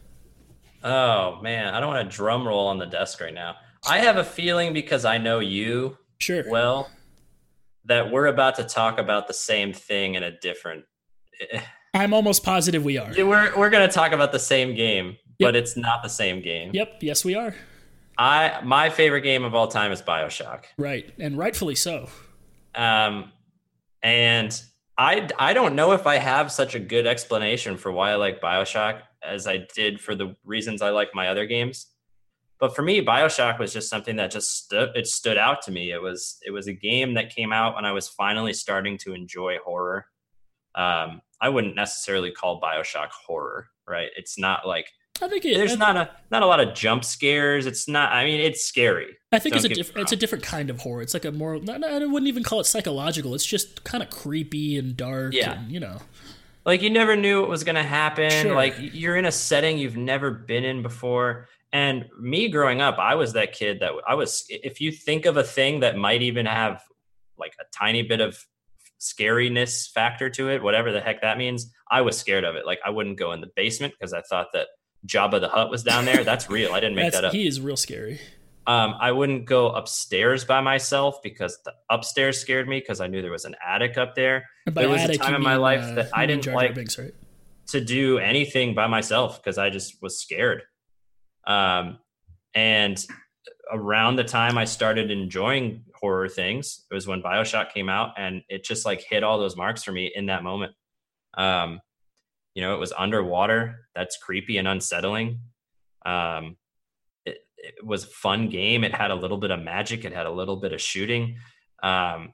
Oh man, I don't want to drum roll on the desk right now. I have a feeling because I know you sure well that we're about to talk about the same thing in a different. I'm almost positive we are. We're we're going to talk about the same game, yep. but it's not the same game. Yep. Yes, we are. I my favorite game of all time is Bioshock. Right, and rightfully so. Um, and I I don't know if I have such a good explanation for why I like Bioshock as I did for the reasons I like my other games. But for me, Bioshock was just something that just stood it stood out to me. It was it was a game that came out when I was finally starting to enjoy horror. Um, I wouldn't necessarily call Bioshock horror, right? It's not like I think it, there's I, not a not a lot of jump scares. It's not. I mean, it's scary. I think Don't it's a different it's a different kind of horror. It's like a more. I wouldn't even call it psychological. It's just kind of creepy and dark. Yeah, and, you know like you never knew what was going to happen. Sure. like you're in a setting you've never been in before. And me growing up i was that kid that i was if you think of a thing that might even have like a tiny bit of scariness factor to it whatever the heck that means i was scared of it. Like i wouldn't go in the basement because i thought that jabba the hut was down there. That's real. I didn't make that up. he is real scary um, I wouldn't go upstairs by myself because the upstairs scared me because I knew there was an attic up there. there was attic, a time in my life uh, that I didn't like Binks, right? to do anything by myself because I just was scared. Um, and around the time I started enjoying horror things, it was when Bioshock came out, and it just like hit all those marks for me in that moment. Um, you know, it was underwater. That's creepy and unsettling. Um, it was a fun game. It had a little bit of magic. It had a little bit of shooting. Um,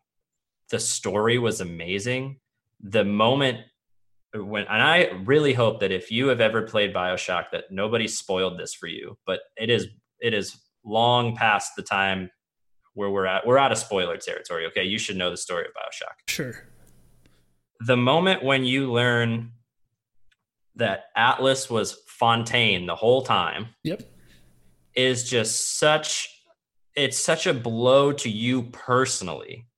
the story was amazing. The moment when, and I really hope that if you have ever played Bioshock, that nobody spoiled this for you. But it is it is long past the time where we're at. We're out of spoiler territory. Okay, you should know the story of Bioshock. Sure. The moment when you learn that Atlas was Fontaine the whole time. Yep is just such it's such a blow to you personally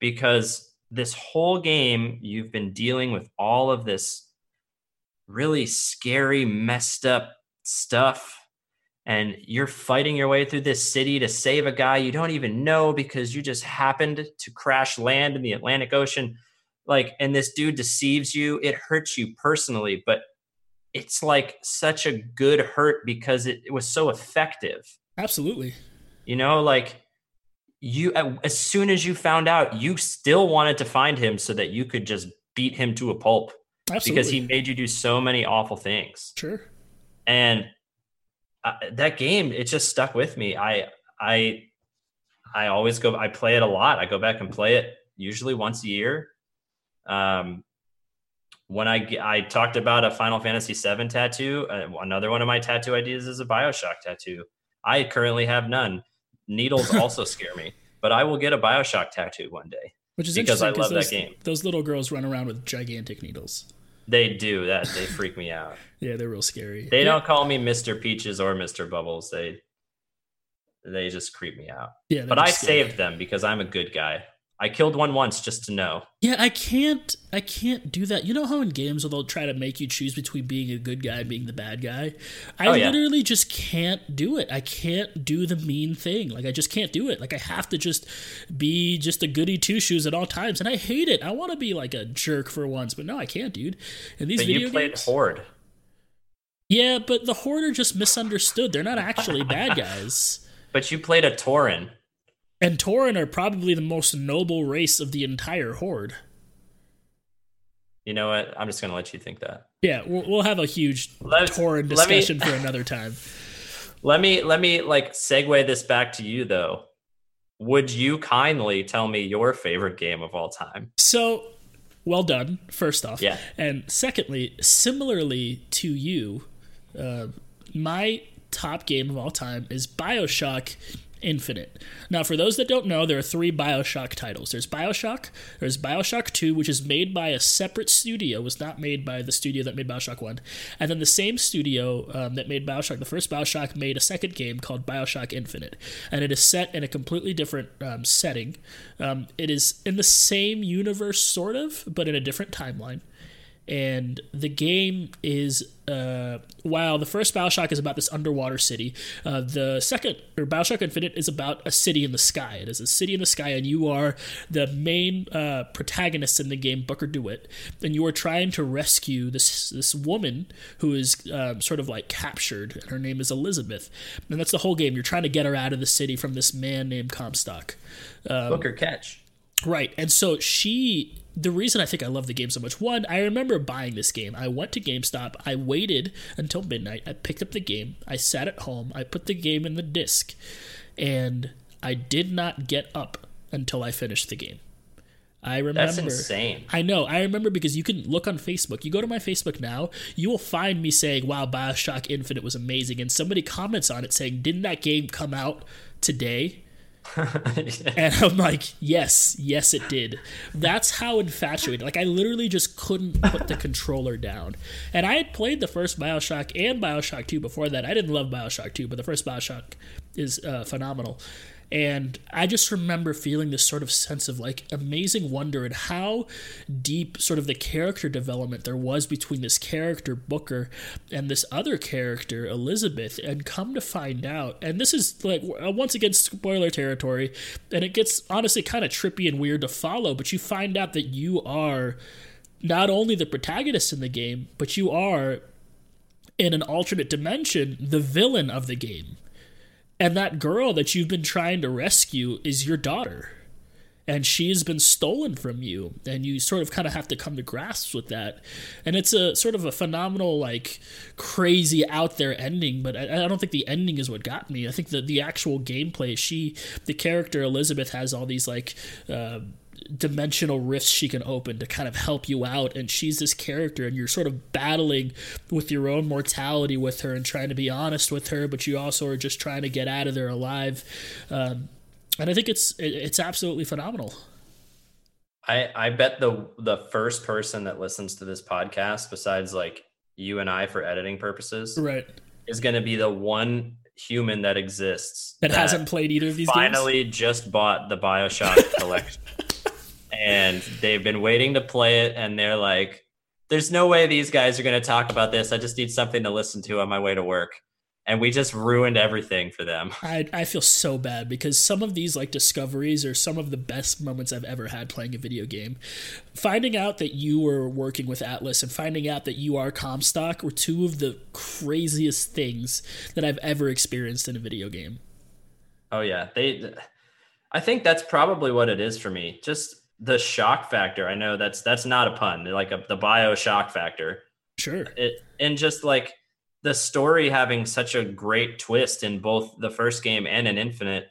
because this whole game you've been dealing with all of this really scary messed up stuff and you're fighting your way through this city to save a guy you don't even know because you just happened to crash land in the Atlantic Ocean. Like and this dude deceives you. It hurts you personally but it's like such a good hurt because it, it was so effective. Absolutely. You know, like you as soon as you found out, you still wanted to find him so that you could just beat him to a pulp. Absolutely. Because he made you do so many awful things. Sure. And uh, that game, it just stuck with me. I I I always go. I play it a lot. I go back and play it usually once a year. Um, when I I talked about a Final Fantasy VII tattoo, uh, another one of my tattoo ideas is a Bioshock tattoo. I currently have none. Needles also scare me, but I will get a Bioshock tattoo one day. Which is because I love those, that game. Those little girls run around with gigantic needles. They do that. They freak me out. yeah, they're real scary. They yeah. don't call me Mr. Peaches or Mr. Bubbles. They they just creep me out. Yeah, but I scary. saved them because I'm a good guy. I killed one once just to know. Yeah, I can't I can't do that. You know how in games where they'll try to make you choose between being a good guy and being the bad guy? I oh, yeah. literally just can't do it. I can't do the mean thing. Like I just can't do it. Like I have to just be just a goody two shoes at all times. And I hate it. I want to be like a jerk for once, but no, I can't, dude. And these but video you played games, Horde. Yeah, but the Horde are just misunderstood. They're not actually bad guys. But you played a Tauren and Tauren are probably the most noble race of the entire horde. You know what? I'm just going to let you think that. Yeah, we'll, we'll have a huge Let's, Tauren discussion me, for another time. Let me let me like segue this back to you though. Would you kindly tell me your favorite game of all time? So, well done. First off, yeah, and secondly, similarly to you, uh, my top game of all time is Bioshock Infinite. Now, for those that don't know, there are three Bioshock titles. There's Bioshock, there's Bioshock 2, which is made by a separate studio, was not made by the studio that made Bioshock 1. And then the same studio um, that made Bioshock, the first Bioshock, made a second game called Bioshock Infinite. And it is set in a completely different um, setting. Um, it is in the same universe, sort of, but in a different timeline and the game is uh, while the first Bioshock is about this underwater city, uh, the second or Bioshock Infinite is about a city in the sky. It is a city in the sky, and you are the main uh, protagonist in the game, Booker DeWitt, and you are trying to rescue this this woman who is um, sort of like captured, and her name is Elizabeth, and that's the whole game. You're trying to get her out of the city from this man named Comstock. Um, Booker Catch. Right, and so she the reason I think I love the game so much, one, I remember buying this game. I went to GameStop, I waited until midnight, I picked up the game, I sat at home, I put the game in the disc, and I did not get up until I finished the game. I remember. That's insane. I know. I remember because you can look on Facebook. You go to my Facebook now, you will find me saying, "Wow, Bioshock Infinite was amazing," and somebody comments on it saying, "Didn't that game come out today?" And I'm like, yes, yes, it did. That's how infatuated. Like, I literally just couldn't put the controller down. And I had played the first Bioshock and Bioshock 2 before that. I didn't love Bioshock 2, but the first Bioshock is uh, phenomenal. And I just remember feeling this sort of sense of like amazing wonder and how deep sort of the character development there was between this character, Booker, and this other character, Elizabeth. And come to find out, and this is like uh, once again spoiler territory, and it gets honestly kind of trippy and weird to follow, but you find out that you are not only the protagonist in the game, but you are in an alternate dimension the villain of the game and that girl that you've been trying to rescue is your daughter. And she's been stolen from you. And you sort of kind of have to come to grasps with that. And it's a sort of a phenomenal, like, crazy out there ending. But I, I don't think the ending is what got me. I think that the actual gameplay, she, the character Elizabeth, has all these, like, uh, dimensional rifts she can open to kind of help you out. And she's this character and you're sort of battling with your own mortality with her and trying to be honest with her but you also are just trying to get out of there alive. Um, and i think it's it's absolutely phenomenal. I i bet the the first person that listens to this podcast besides like you and i for editing purposes right. is going to be the one human that exists that, that hasn't played either of these finally games? just bought the bioshock collection and they've been waiting to play it and they're like there's no way these guys are going to talk about this. I just need something to listen to on my way to work. And we just ruined everything for them. I, I feel so bad because some of these like discoveries are some of the best moments i've ever had playing a video game. Finding out that you were working with Atlas and finding out that you are comstock were two of the craziest things that i've ever experienced in a video game. Oh yeah. They i think that's probably what it is for me. Just the shock factor. I know that's that's not a pun. Like a, the bio shock factor. Sure. It and just like the story having such a great twist in both the first game and in Infinite,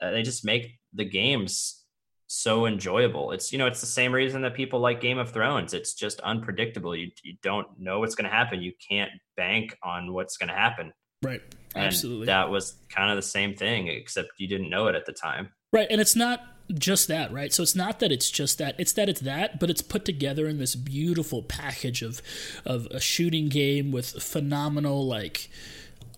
uh, they just make the games so enjoyable. It's you know it's the same reason that people like Game of Thrones. It's just unpredictable. You you don't know what's going to happen. You can't bank on what's going to happen. Right. Absolutely. That was kind of the same thing, except you didn't know it at the time. Right, and it's not just that, right? So it's not that it's just that; it's that it's that, but it's put together in this beautiful package of of a shooting game with phenomenal like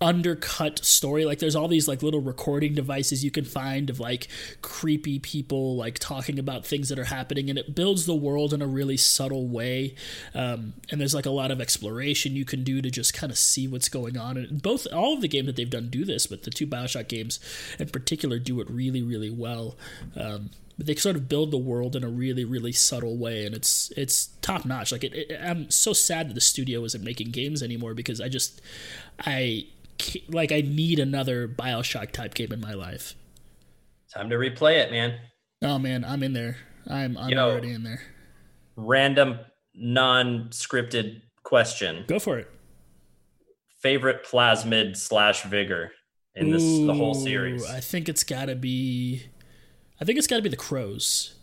undercut story. Like there's all these like little recording devices you can find of like creepy people like talking about things that are happening and it builds the world in a really subtle way. Um, and there's like a lot of exploration you can do to just kind of see what's going on. And both all of the games that they've done do this but the two bioshock games in particular do it really really well. Um, but they sort of build the world in a really really subtle way and it's it's top notch like it, it, i'm so sad that the studio isn't making games anymore because i just i like I need another Bioshock type game in my life. Time to replay it, man. Oh man, I'm in there. I'm I'm Yo, already in there. Random, non-scripted question. Go for it. Favorite plasmid slash vigor in this Ooh, the whole series? I think it's got to be. I think it's got to be the crows.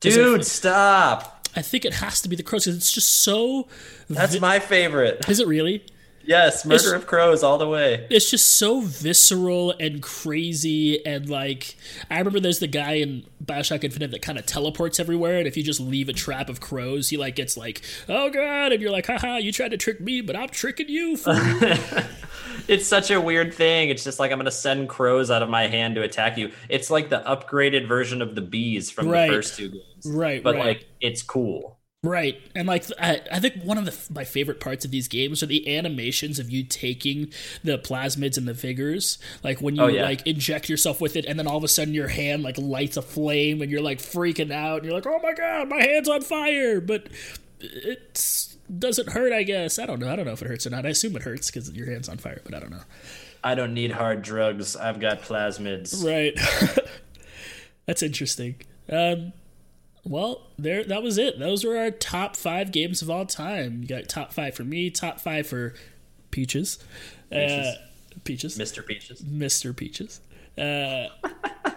Dude, stop! I think it has to be the crows because it's just so. That's vi- my favorite. Is it really? Yes, Murder it's, of Crows all the way. It's just so visceral and crazy and like I remember there's the guy in Bioshock Infinite that kind of teleports everywhere and if you just leave a trap of crows, he like gets like, "Oh god," and you're like, "Haha, you tried to trick me, but I'm tricking you." it's such a weird thing. It's just like I'm going to send crows out of my hand to attack you. It's like the upgraded version of the bees from right. the first two games. Right, but right. like it's cool. Right, and like I, I think one of the, my favorite parts of these games are the animations of you taking the plasmids and the vigors. Like when you oh, yeah. like inject yourself with it, and then all of a sudden your hand like lights a flame, and you're like freaking out, and you're like, "Oh my god, my hand's on fire!" But it doesn't hurt. I guess I don't know. I don't know if it hurts or not. I assume it hurts because your hand's on fire, but I don't know. I don't need hard drugs. I've got plasmids. Right. That's interesting. Um, well, there that was it. Those were our top five games of all time. You got top five for me, top five for Peaches, Peaches, uh, Peaches, Mr. Peaches, Mr. Peaches, uh,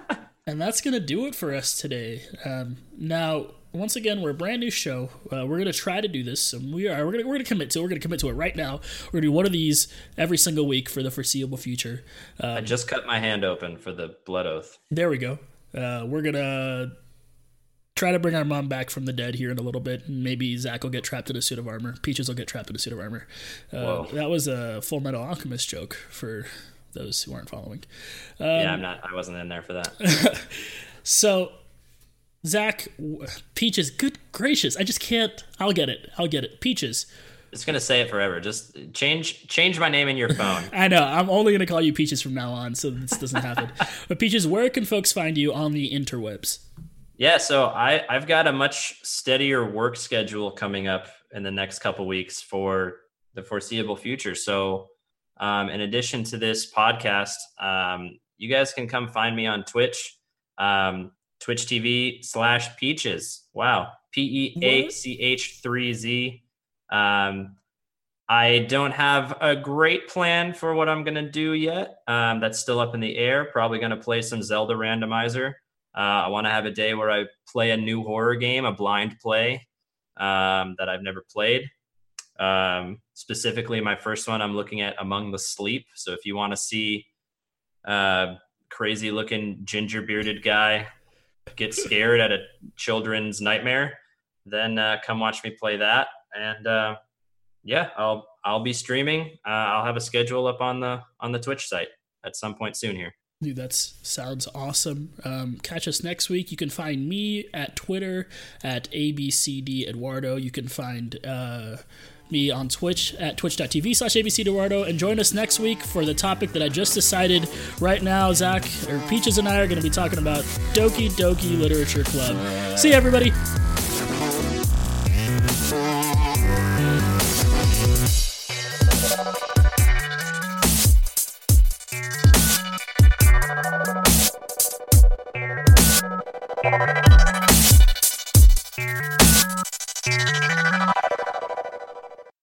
and that's gonna do it for us today. Um, now, once again, we're a brand new show. Uh, we're gonna try to do this, and we are. We're gonna we're gonna commit to. It. We're gonna commit to it right now. We're gonna do one of these every single week for the foreseeable future. Um, I just cut my hand open for the blood oath. There we go. Uh, we're gonna try to bring our mom back from the dead here in a little bit. Maybe Zach will get trapped in a suit of armor. Peaches will get trapped in a suit of armor. Uh, that was a Full Metal Alchemist joke for those who aren't following. Um, yeah, I'm not. I wasn't in there for that. so, Zach, Peaches, good gracious, I just can't. I'll get it. I'll get it. Peaches. It's gonna say it forever. Just change change my name in your phone. I know. I'm only gonna call you Peaches from now on, so this doesn't happen. but Peaches, where can folks find you on the interwebs? Yeah, so I I've got a much steadier work schedule coming up in the next couple weeks for the foreseeable future. So, um, in addition to this podcast, um, you guys can come find me on Twitch, um, Twitch TV slash Peaches. Wow, P E A C H three Z. Um, I don't have a great plan for what I'm gonna do yet. Um, that's still up in the air. Probably gonna play some Zelda randomizer. Uh, I want to have a day where I play a new horror game, a blind play um, that I've never played. Um, specifically, my first one, I'm looking at Among the Sleep. So if you want to see a crazy looking ginger bearded guy get scared at a children's nightmare, then uh, come watch me play that. And uh, yeah, I'll I'll be streaming. Uh, I'll have a schedule up on the on the Twitch site at some point soon here. Dude, that sounds awesome. Um, catch us next week. You can find me at Twitter at ABCD Eduardo. You can find uh, me on Twitch at twitch.tv slash ABCD Eduardo. And join us next week for the topic that I just decided right now. Zach, or Peaches and I are going to be talking about Doki Doki Literature Club. See you, everybody.